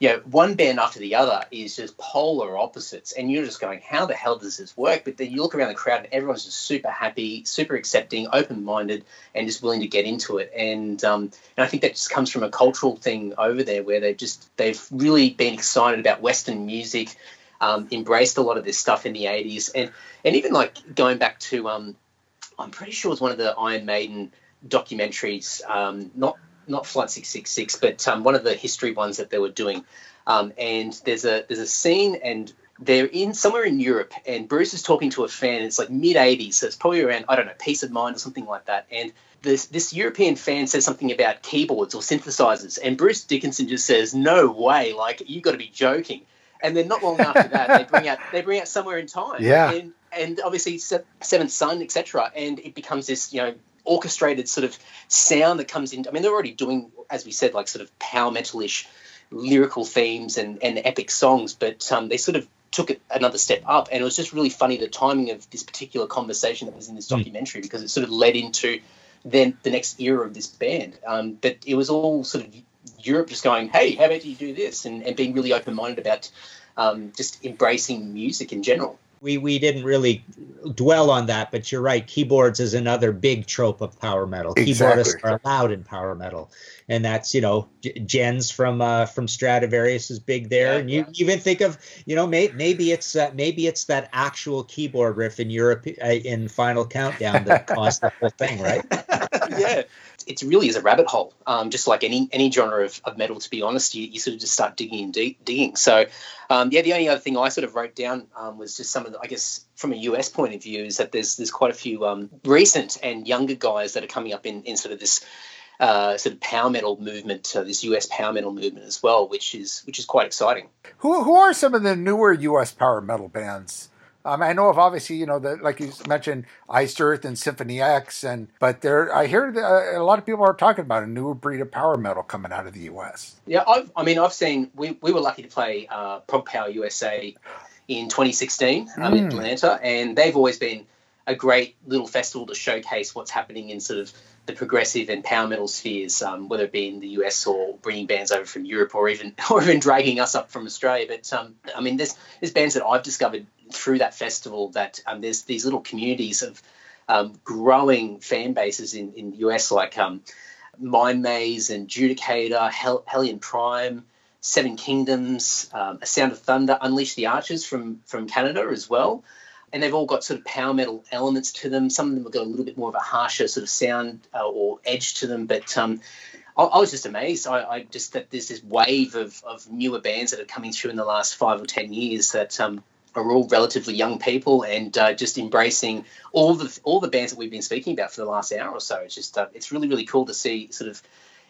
you know, one band after the other is just polar opposites, and you're just going, how the hell does this work? But then you look around the crowd, and everyone's just super happy, super accepting, open-minded, and just willing to get into it. And um, and I think that just comes from a cultural thing over there, where they've just they've really been excited about Western music, um, embraced a lot of this stuff in the '80s, and and even like going back to, um, I'm pretty sure it was one of the Iron Maiden documentaries, um, not not Flight 666, but um, one of the history ones that they were doing. Um, and there's a there's a scene, and they're in somewhere in Europe, and Bruce is talking to a fan. It's like mid 80s, so it's probably around I don't know, Piece of Mind or something like that. And this this European fan says something about keyboards or synthesizers, and Bruce Dickinson just says, "No way! Like you got to be joking." And then not long after that, they bring out they bring out somewhere in time, Yeah. and and obviously Seventh Son, etc. And it becomes this you know orchestrated sort of sound that comes in. I mean, they're already doing, as we said, like sort of power metalish lyrical themes and, and epic songs, but um, they sort of took it another step up. And it was just really funny the timing of this particular conversation that was in this documentary because it sort of led into then the next era of this band. Um, but it was all sort of Europe just going, hey, how about you do this? And, and being really open minded about um, just embracing music in general. We we didn't really dwell on that, but you're right. Keyboards is another big trope of power metal. Exactly. Keyboardists are allowed in power metal, and that's you know Jens from uh, from Stratovarius is big there, Yeah, and you yeah. even think of you know may, maybe it's uh, maybe it's that actual keyboard riff in Europe uh, in Final Countdown that caused the whole thing, right? yeah, it really is a rabbit hole. Um, just like any any genre of, of metal, to be honest, you, you sort of just start digging and dig, digging. So, um, yeah, the only other thing I sort of wrote down um, was just some of the, I guess, from a US point of view, is that there's there's quite a few um, recent and younger guys that are coming up in, in sort of this uh, sort of power metal movement, uh, this US power metal movement as well, which is which is quite exciting. Who who are some of the newer US power metal bands? Um, I know of obviously, you know, the, like you mentioned, Iced Earth and Symphony X, and but there, I hear uh, a lot of people are talking about a new breed of power metal coming out of the U.S. Yeah, I've, i mean, I've seen. We, we were lucky to play uh, Prog Power USA in 2016 um, mm. in Atlanta, and they've always been a great little festival to showcase what's happening in sort of the progressive and power metal spheres, um, whether it be in the US or bringing bands over from Europe or even or even dragging us up from Australia. But um, I mean, there's there's bands that I've discovered through that festival that um, there's these little communities of um, growing fan bases in in the US like um, Mindmaze and Judicator, Hell, Helion Prime. Seven Kingdoms, um, A Sound of Thunder, Unleash the Archers from from Canada as well and they've all got sort of power metal elements to them. Some of them have got a little bit more of a harsher sort of sound uh, or edge to them, but um, I, I, was just amazed. I, I, just that there's this wave of, of newer bands that are coming through in the last five or ten years that um, are all relatively young people and uh, just embracing all the all the bands that we've been speaking about for the last hour or so. It's just uh, it's really really cool to see sort of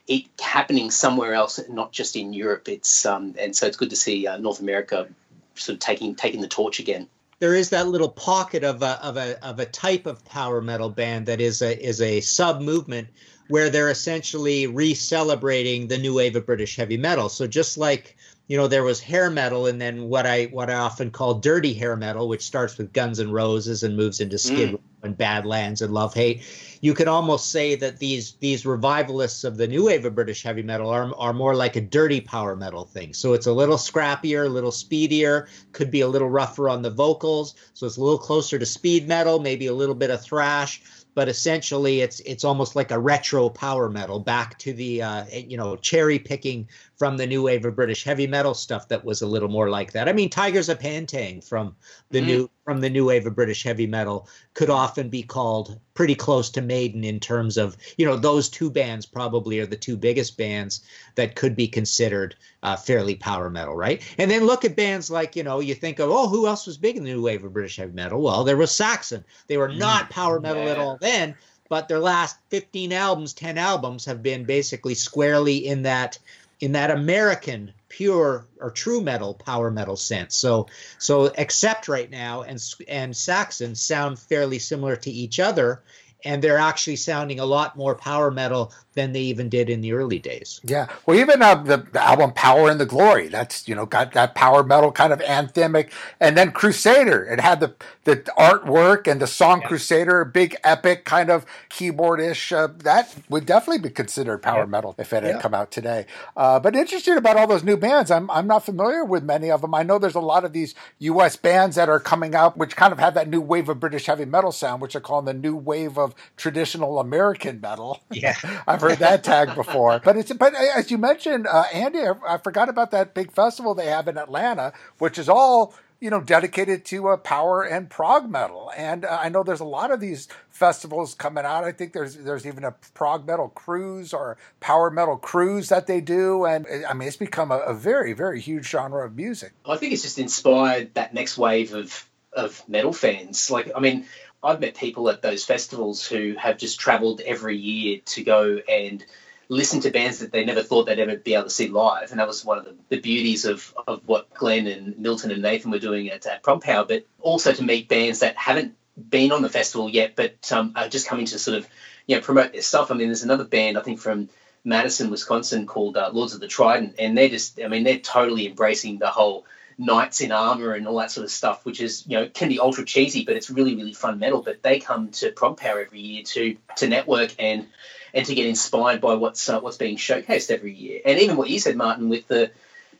it happening somewhere else, not just in Europe. It's um, and so it's good to see uh, North America sort of taking taking the torch again there is that little pocket of a of a of a type of power metal band that is a is a sub movement where they're essentially re-celebrating the new wave of British heavy metal. So just like you know there was hair metal and then what I what I often call dirty hair metal, which starts with Guns and Roses and moves into Skid mm. and Badlands and Love Hate you could almost say that these these revivalists of the new wave of British heavy metal are are more like a dirty power metal thing. So it's a little scrappier, a little speedier, could be a little rougher on the vocals. So it's a little closer to speed metal, maybe a little bit of thrash but essentially it's it's almost like a retro power metal back to the uh, you know cherry picking from the new wave of British heavy metal stuff that was a little more like that. I mean, Tygers of Pan Tang from the mm. new from the new wave of British heavy metal could often be called pretty close to Maiden in terms of, you know, those two bands probably are the two biggest bands that could be considered uh, fairly power metal, right? And then look at bands like, you know, you think of, oh, who else was big in the new wave of British heavy metal? Well, there was Saxon. They were not mm, power metal yeah. at all then, but their last 15 albums, 10 albums have been basically squarely in that in that American pure or true metal power metal sense. So so Accept right now and and Saxon sound fairly similar to each other and they're actually sounding a lot more power metal than they even did in the early days. Yeah, well, even uh, the, the, album "Power and the Glory" that's you know got that power metal kind of anthemic, and then Crusader it had the the artwork and the song yeah. Crusader, big epic kind of keyboardish. Uh, that would definitely be considered power yeah. metal if it had yeah. come out today. Uh, but interesting about all those new bands, I'm I'm not familiar with many of them. I know there's a lot of these U.S. bands that are coming out, which kind of have that new wave of British heavy metal sound, which are calling the new wave of traditional American metal. Yeah, I've heard that tag before. But it's but as you mentioned, uh, Andy, I, I, forgot about that big festival they have in Atlanta, which is all you know dedicated to uh, power and prog metal. And uh, I know there's a lot of these festivals coming out. I think there's there's even a prog metal cruise or power metal cruise that they do. And I mean, it's become a, a very very huge genre of music. I think it's just inspired that next wave of of metal fans. Like, I mean, I've met people at those festivals who have just travelled every year to go and listen to bands that they never thought they'd ever be able to see live. And that was one of the, the beauties of, of what Glenn and Milton and Nathan were doing at, at Power, but also to meet bands that haven't been on the festival yet, but um, are just coming to sort of you know promote their stuff. I mean, there's another band I think from Madison, Wisconsin called uh, Lords of the Trident, and they're just I mean they're totally embracing the whole knights in armor and all that sort of stuff, which is you know can be ultra cheesy, but it's really really fun metal. But they come to Prog Power every year to to network and and to get inspired by what's uh, what's being showcased every year. And even what you said, Martin, with the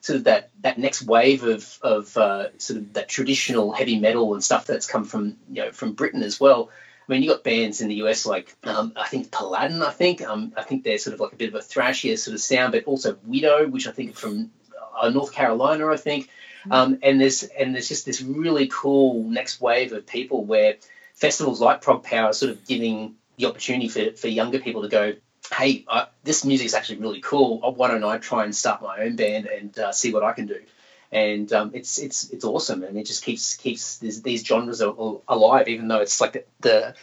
sort of that that next wave of of uh, sort of that traditional heavy metal and stuff that's come from you know from Britain as well. I mean, you got bands in the US like um, I think Paladin. I think um, I think they're sort of like a bit of a thrashier sort of sound, but also Widow, which I think from uh, North Carolina. I think um, and there's and there's just this really cool next wave of people where festivals like Prog Power are sort of giving the opportunity for, for younger people to go, hey, uh, this music is actually really cool. Uh, why don't I try and start my own band and uh, see what I can do? And um, it's it's it's awesome, and it just keeps keeps these, these genres alive, even though it's like the, the,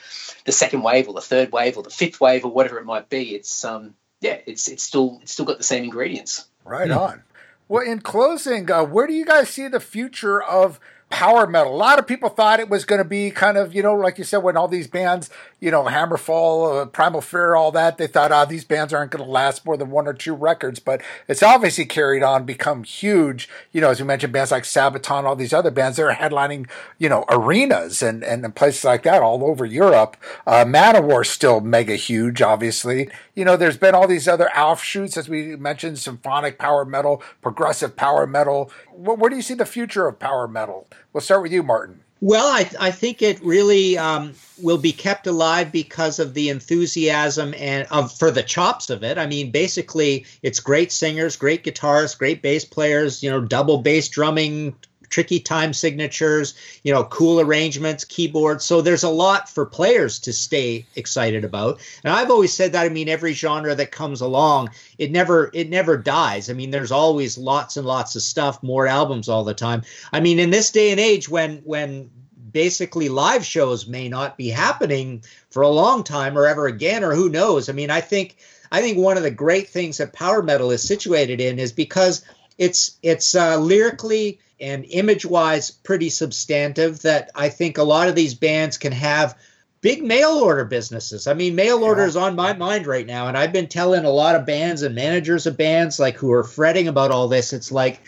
the second wave or the third wave or the fifth wave or whatever it might be. It's um yeah, it's it's still it's still got the same ingredients. Right on. Well, in closing, uh, where do you guys see the future of power metal. A lot of people thought it was going to be kind of, you know, like you said, when all these bands, you know, Hammerfall, uh, Primal Fear, all that, they thought, ah, oh, these bands aren't going to last more than one or two records. But it's obviously carried on, become huge. You know, as we mentioned, bands like Sabaton, all these other bands, they're headlining, you know, arenas and, and, places like that all over Europe. Uh, Manowar's still mega huge, obviously. You know, there's been all these other offshoots, as we mentioned, symphonic power metal, progressive power metal. Where, where do you see the future of power metal? We'll start with you, Martin. Well, I, I think it really um, will be kept alive because of the enthusiasm and of for the chops of it. I mean, basically, it's great singers, great guitarists, great bass players. You know, double bass drumming, tricky time signatures, you know, cool arrangements, keyboards. So there's a lot for players to stay excited about. And I've always said that I mean every genre that comes along, it never it never dies. I mean there's always lots and lots of stuff, more albums all the time. I mean in this day and age when when basically live shows may not be happening for a long time or ever again or who knows. I mean I think I think one of the great things that power metal is situated in is because it's it's uh, lyrically and image wise pretty substantive that I think a lot of these bands can have big mail order businesses. I mean, mail order is on my mind right now, and I've been telling a lot of bands and managers of bands like who are fretting about all this. It's like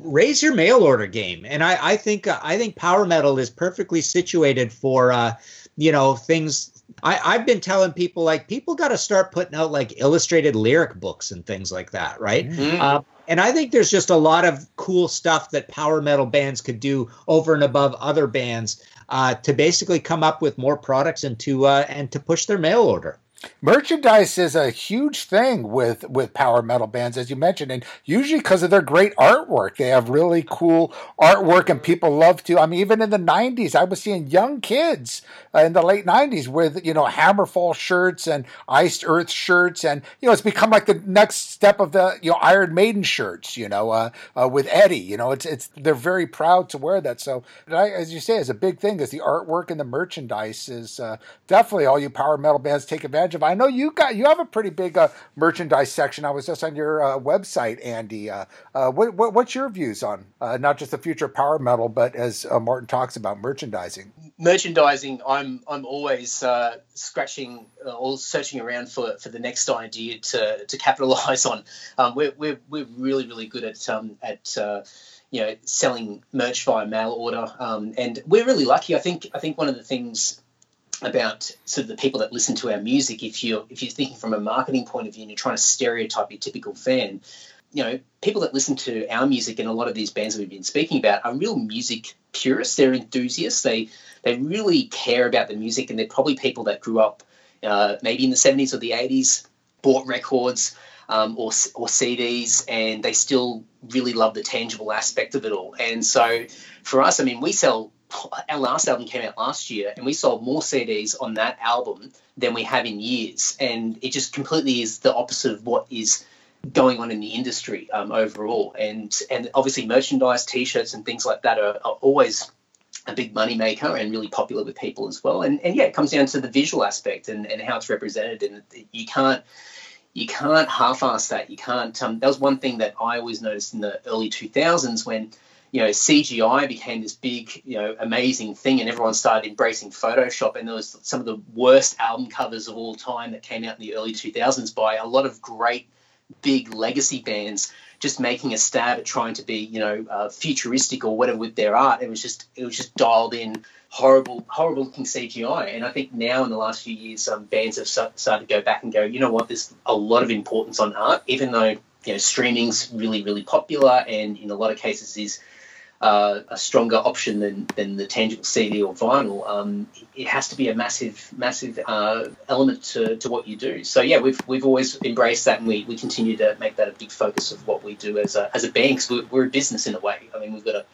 raise your mail order game, and I, I think uh, I think power metal is perfectly situated for uh, you know things. I, I've been telling people like people got to start putting out like illustrated lyric books and things like that, right? Mm-hmm. Uh, and I think there's just a lot of cool stuff that power metal bands could do over and above other bands uh, to basically come up with more products and to uh, and to push their mail order. Merchandise is a huge thing with with power metal bands, as you mentioned, and usually because of their great artwork. They have really cool artwork, and people love to. I mean, even in the '90s, I was seeing young kids uh, in the late '90s with you know Hammerfall shirts and Iced Earth shirts, and you know it's become like the next step of the you know Iron Maiden shirts. You know, uh, uh, with Eddie. You know, it's it's they're very proud to wear that. So, I, as you say, is a big thing. Is the artwork and the merchandise is uh, definitely all you power metal bands take advantage of. I know you got you have a pretty big uh, merchandise section. I was just on your uh, website, Andy. Uh, uh what, what, what's your views on uh, not just the future of power metal, but as uh, Martin talks about merchandising? Merchandising, I'm I'm always scratching or searching around for, for the next idea to to capitalize on. Um, we're, we're we're really really good at um, at you know selling merch via mail order, um, and we're really lucky. I think I think one of the things about sort of the people that listen to our music if you're if you're thinking from a marketing point of view and you're trying to stereotype your typical fan you know people that listen to our music and a lot of these bands that we've been speaking about are real music purists they're enthusiasts they they really care about the music and they're probably people that grew up uh, maybe in the 70s or the 80s bought records um, or, or CDs, and they still really love the tangible aspect of it all. And so, for us, I mean, we sell our last album came out last year and we sold more CDs on that album than we have in years. And it just completely is the opposite of what is going on in the industry um, overall. And and obviously merchandise, t-shirts and things like that are, are always a big money maker and really popular with people as well. And and yeah, it comes down to the visual aspect and, and how it's represented. And you can't you can't half-ass that. You can't. Um, that was one thing that I always noticed in the early 2000s when you know, CGI became this big, you know, amazing thing, and everyone started embracing Photoshop. And there was some of the worst album covers of all time that came out in the early 2000s by a lot of great big legacy bands just making a stab at trying to be, you know, uh, futuristic or whatever with their art. It was just, it was just dialed in horrible, horrible looking CGI. And I think now in the last few years, um, bands have started to go back and go, you know what, there's a lot of importance on art, even though you know streaming's really, really popular, and in a lot of cases is uh, a stronger option than, than the tangible CD or vinyl, um, it has to be a massive, massive uh, element to, to what you do. So yeah, we've we've always embraced that, and we, we continue to make that a big focus of what we do as a as a. Because we're, we're a business in a way. I mean, we've got to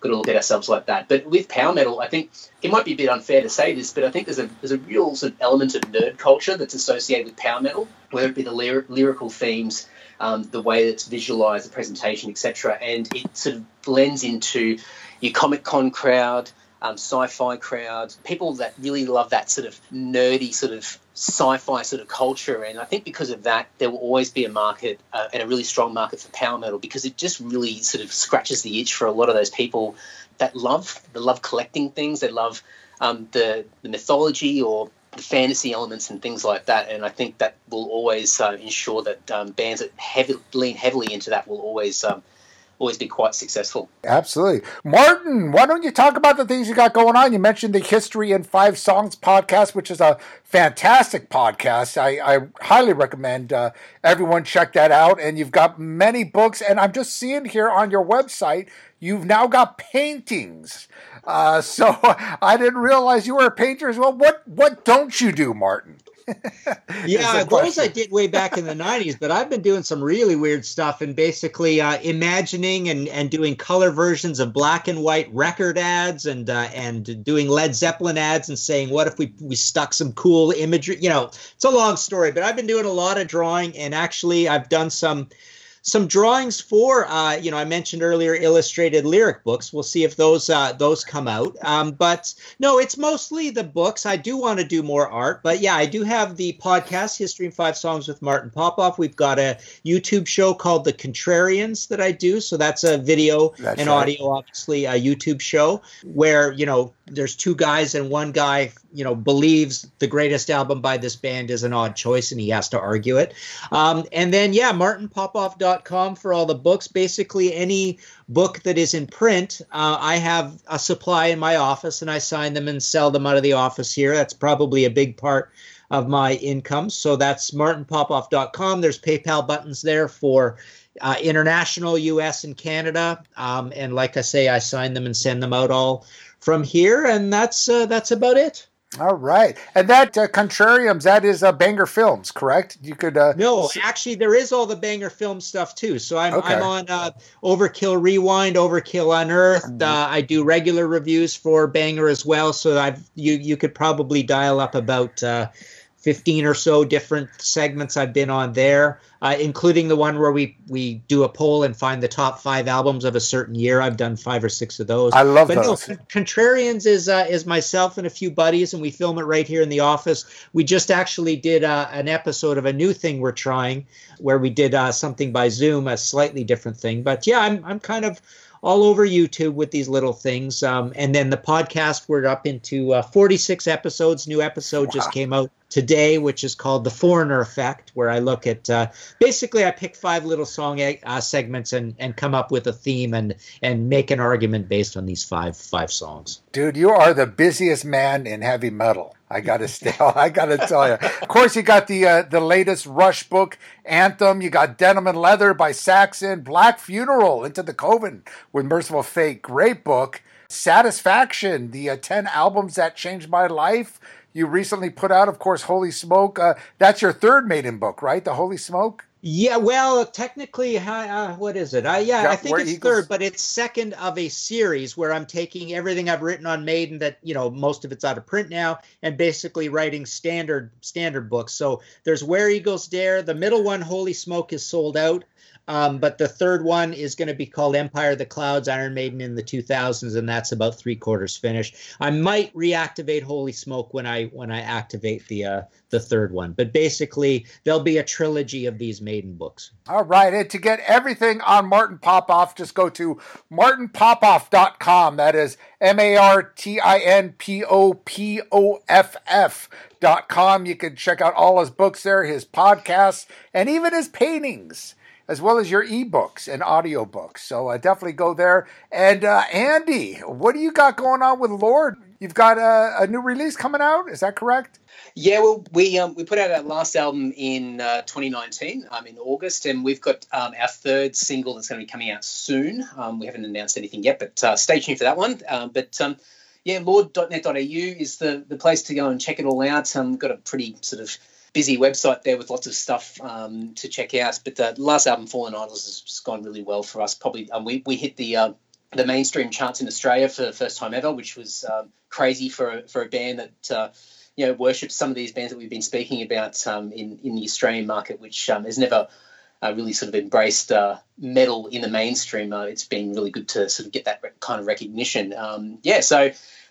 got to look at ourselves like that. But with power metal, I think it might be a bit unfair to say this, but I think there's a there's a real sort of element of nerd culture that's associated with power metal, whether it be the lyrical themes um, the way it's visualized, the presentation, etc. And it sort of blends into your Comic Con crowd, um, sci-fi crowd, people that really love that sort of nerdy sort of sci-fi sort of culture. And I think because of that, there will always be a market uh, and a really strong market for power metal because it just really sort of scratches the itch for a lot of those people that love, they love collecting things, they love um, the the mythology or fantasy elements and things like that. And I think that will always uh, ensure that um, bands that heavy, lean heavily into that will always um, always be quite successful. Absolutely. Martin, why don't you talk about the things you got going on? You mentioned the History in Five Songs podcast, which is a fantastic podcast. I, I highly recommend uh, everyone check that out. And you've got many books. And I'm just seeing here on your website, you've now got paintings. Uh, so I didn't realize you were a painter as well. What what don't you do, Martin? Yeah, those I did way back in the 90s, but I've been doing some really weird stuff and basically uh, imagining and, and doing color versions of black and white record ads and uh, and doing Led Zeppelin ads and saying, what if we, we stuck some cool imagery? You know, it's a long story, but I've been doing a lot of drawing and actually I've done some some drawings for uh, you know I mentioned earlier illustrated lyric books. We'll see if those uh, those come out. Um, but no, it's mostly the books. I do want to do more art, but yeah, I do have the podcast History in Five Songs with Martin Popoff. We've got a YouTube show called The Contrarians that I do. So that's a video that's and right. audio, obviously a YouTube show where you know there's two guys and one guy you know believes the greatest album by this band is an odd choice and he has to argue it um, and then yeah martinpopoff.com for all the books. Basically any book that is in print uh, i have a supply in my office and i sign them and sell them out of the office here. That's probably a big part of my income. So that's martinpopoff.com there's paypal buttons there for uh, international us and canada. Um, and like i say i sign them and send them out all from here, and that's uh, that's about it. All right, and that uh, Contrarians that is uh, Banger Films, correct? You could uh, no, actually, there is all the Banger Film stuff too. So I'm okay. I'm on uh, Overkill Rewind, Overkill Unearthed. Mm-hmm. Uh, I do regular reviews for Banger as well. So I've you you could probably dial up about. Uh, 15 or so different segments I've been on there, uh, including the one where we we do a poll and find the top five albums of a certain year. I've done five or six of those. I love but those. No, Contrarians is uh, is myself and a few buddies, and we film it right here in the office. We just actually did uh, an episode of a new thing we're trying, where we did uh, something by Zoom, a slightly different thing. But yeah, I'm I'm kind of all over YouTube with these little things. Um, and then the podcast, we're up into uh, 46 episodes. New episode wow. just came out today, which is called The Foreigner Effect, where I look at uh, basically I pick five little song uh, segments and, and come up with a theme and and make an argument based on these five five songs. Dude, you are the busiest man in heavy metal. I gotta stay. I gotta tell you. Of course, you got the uh, the latest Rush book, Anthem. You got Denim and Leather by Saxon, Black Funeral, Into the Coven with Mercyful Fate. Great book. Satisfaction, the uh, ten albums that changed my life you recently put out, of course, Holy Smoke. Uh, that's your third Maiden book, right? The Holy Smoke. Yeah, well, technically, uh, what is it? Uh, yeah, I think it's Eagles. third, but it's second of a series where I'm taking everything I've written on Maiden that you know most of it's out of print now, and basically writing standard standard books. So there's Where Eagles Dare. The middle one, Holy Smoke, is sold out. Um, but the third one is going to be called Empire of the Clouds, Iron Maiden in the 2000s, and that's about three quarters finished. I might reactivate Holy Smoke when I when I activate the uh, the third one, but basically there'll be a trilogy of these Maiden books. All right, and to get everything on Martin Popoff, just go to martinpopoff.com. That is M A R T I N P O P O F F dot com. You can check out all his books there, his podcasts, and even his paintings as well as your ebooks and audiobooks. So uh, definitely go there. And uh, Andy, what do you got going on with Lord? You've got a, a, new release coming out. Is that correct? Yeah, well, we um, we put out our last album in uh, 2019, um, in August, and we've got um, our third single that's going to be coming out soon. Um, we haven't announced anything yet, but uh, stay tuned for that one. Um, but um, yeah, lord.net.au is the, the place to go and check it all out. Um, got a pretty sort of busy website there with lots of stuff um, to check out. But the last album, Fallen Idols, has gone really well for us. Probably um, we, we hit the uh, the mainstream charts in Australia for the first time ever, which was um, crazy for for a band that. Uh, you know, worships some of these bands that we've been speaking about um, in in the Australian market, which um, has never uh, really sort of embraced uh, metal in the mainstream. Uh, it's been really good to sort of get that kind of recognition. Um, yeah, so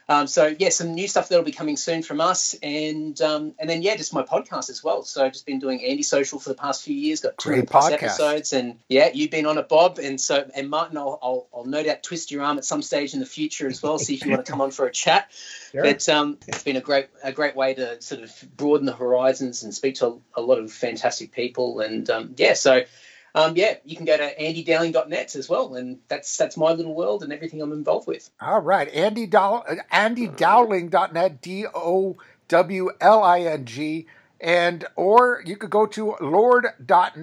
Um, so yeah, some new stuff that'll be coming soon from us, and um, and then yeah, just my podcast as well. So I've just been doing Andy Social for the past few years. Got two plus episodes, and yeah, you've been on it, Bob, and so and Martin, I'll, I'll, I'll no doubt twist your arm at some stage in the future as well. See if you want to come on for a chat. Sure. But um, it's been a great a great way to sort of broaden the horizons and speak to a, a lot of fantastic people, and um, yeah, so um, yeah, you can go to andydowling.net as well, and that's that's my little world and everything I'm involved with. All right, Andy Dow- andydowling.net, D O W L I N G, and or you could go to lord.net.au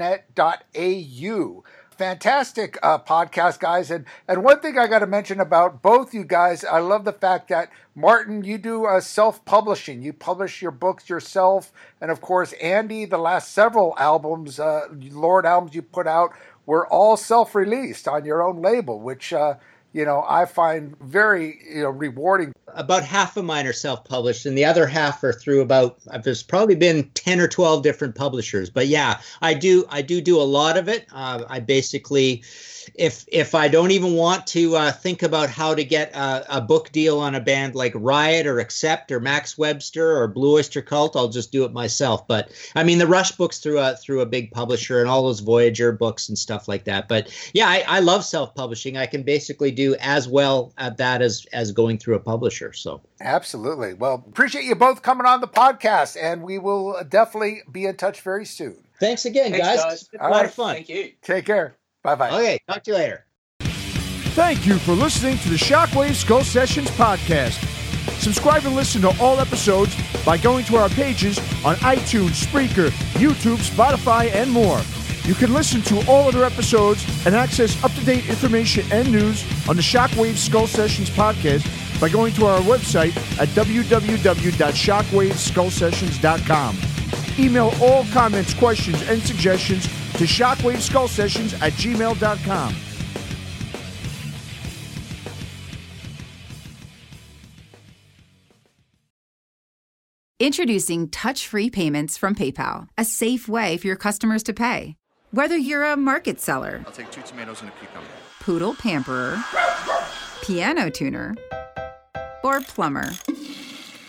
fantastic uh, podcast, guys. And and one thing I got to mention about both you guys, I love the fact that Martin, you do uh, self publishing. You publish your books yourself, and of course, Andy, the last several albums, uh, Lord albums you put out, were all self released on your own label, which. Uh, you know, I find very you know rewarding. About half of mine are self-published, and the other half are through about. There's probably been ten or twelve different publishers, but yeah, I do I do do a lot of it. Uh, I basically if if I don't even want to uh, think about how to get a, a, book deal on a band like Riot or Accept or Max Webster or Blue Oyster Cult, I'll just do it myself. But I mean, the Rush books through a through a big publisher and all those Voyager books and stuff like that. But yeah, I, I love self publishing. I can basically do as well at that as as going through a publisher. So absolutely. Well, appreciate you both coming on the podcast, and we will definitely be in touch very soon. Thanks again, Thanks, guys. guys. a lot right. of fun. Thank you. Take care. Bye bye. Okay, talk to you later. Thank you for listening to the Shockwave Skull Sessions podcast. Subscribe and listen to all episodes by going to our pages on iTunes, Spreaker, YouTube, Spotify, and more. You can listen to all other episodes and access up to date information and news on the Shockwave Skull Sessions podcast by going to our website at www.shockwaveskullsessions.com. Email all comments, questions, and suggestions to shockwaveskullsessions at gmail.com. Introducing touch free payments from PayPal, a safe way for your customers to pay. Whether you're a market seller, I'll take two tomatoes and a cucumber, poodle pamperer, piano tuner, or plumber.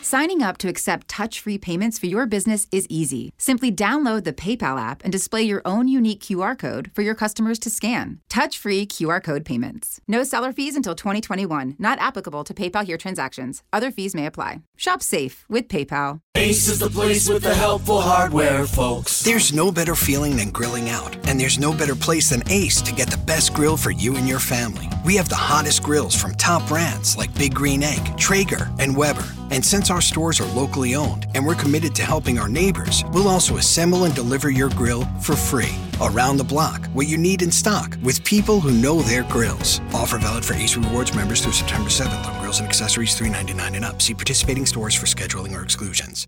Signing up to accept touch free payments for your business is easy. Simply download the PayPal app and display your own unique QR code for your customers to scan. Touch free QR code payments. No seller fees until 2021, not applicable to PayPal here transactions. Other fees may apply. Shop safe with PayPal. Ace is the place with the helpful hardware, folks. There's no better feeling than grilling out, and there's no better place than Ace to get the best grill for you and your family. We have the hottest grills from top brands like Big Green Egg, Traeger, and Weber. And since our stores are locally owned and we're committed to helping our neighbors, we'll also assemble and deliver your grill for free. Around the block, what you need in stock, with people who know their grills. Offer valid for Ace Rewards members through September 7th on grills and accessories $3.99 and up. See participating stores for scheduling or exclusions.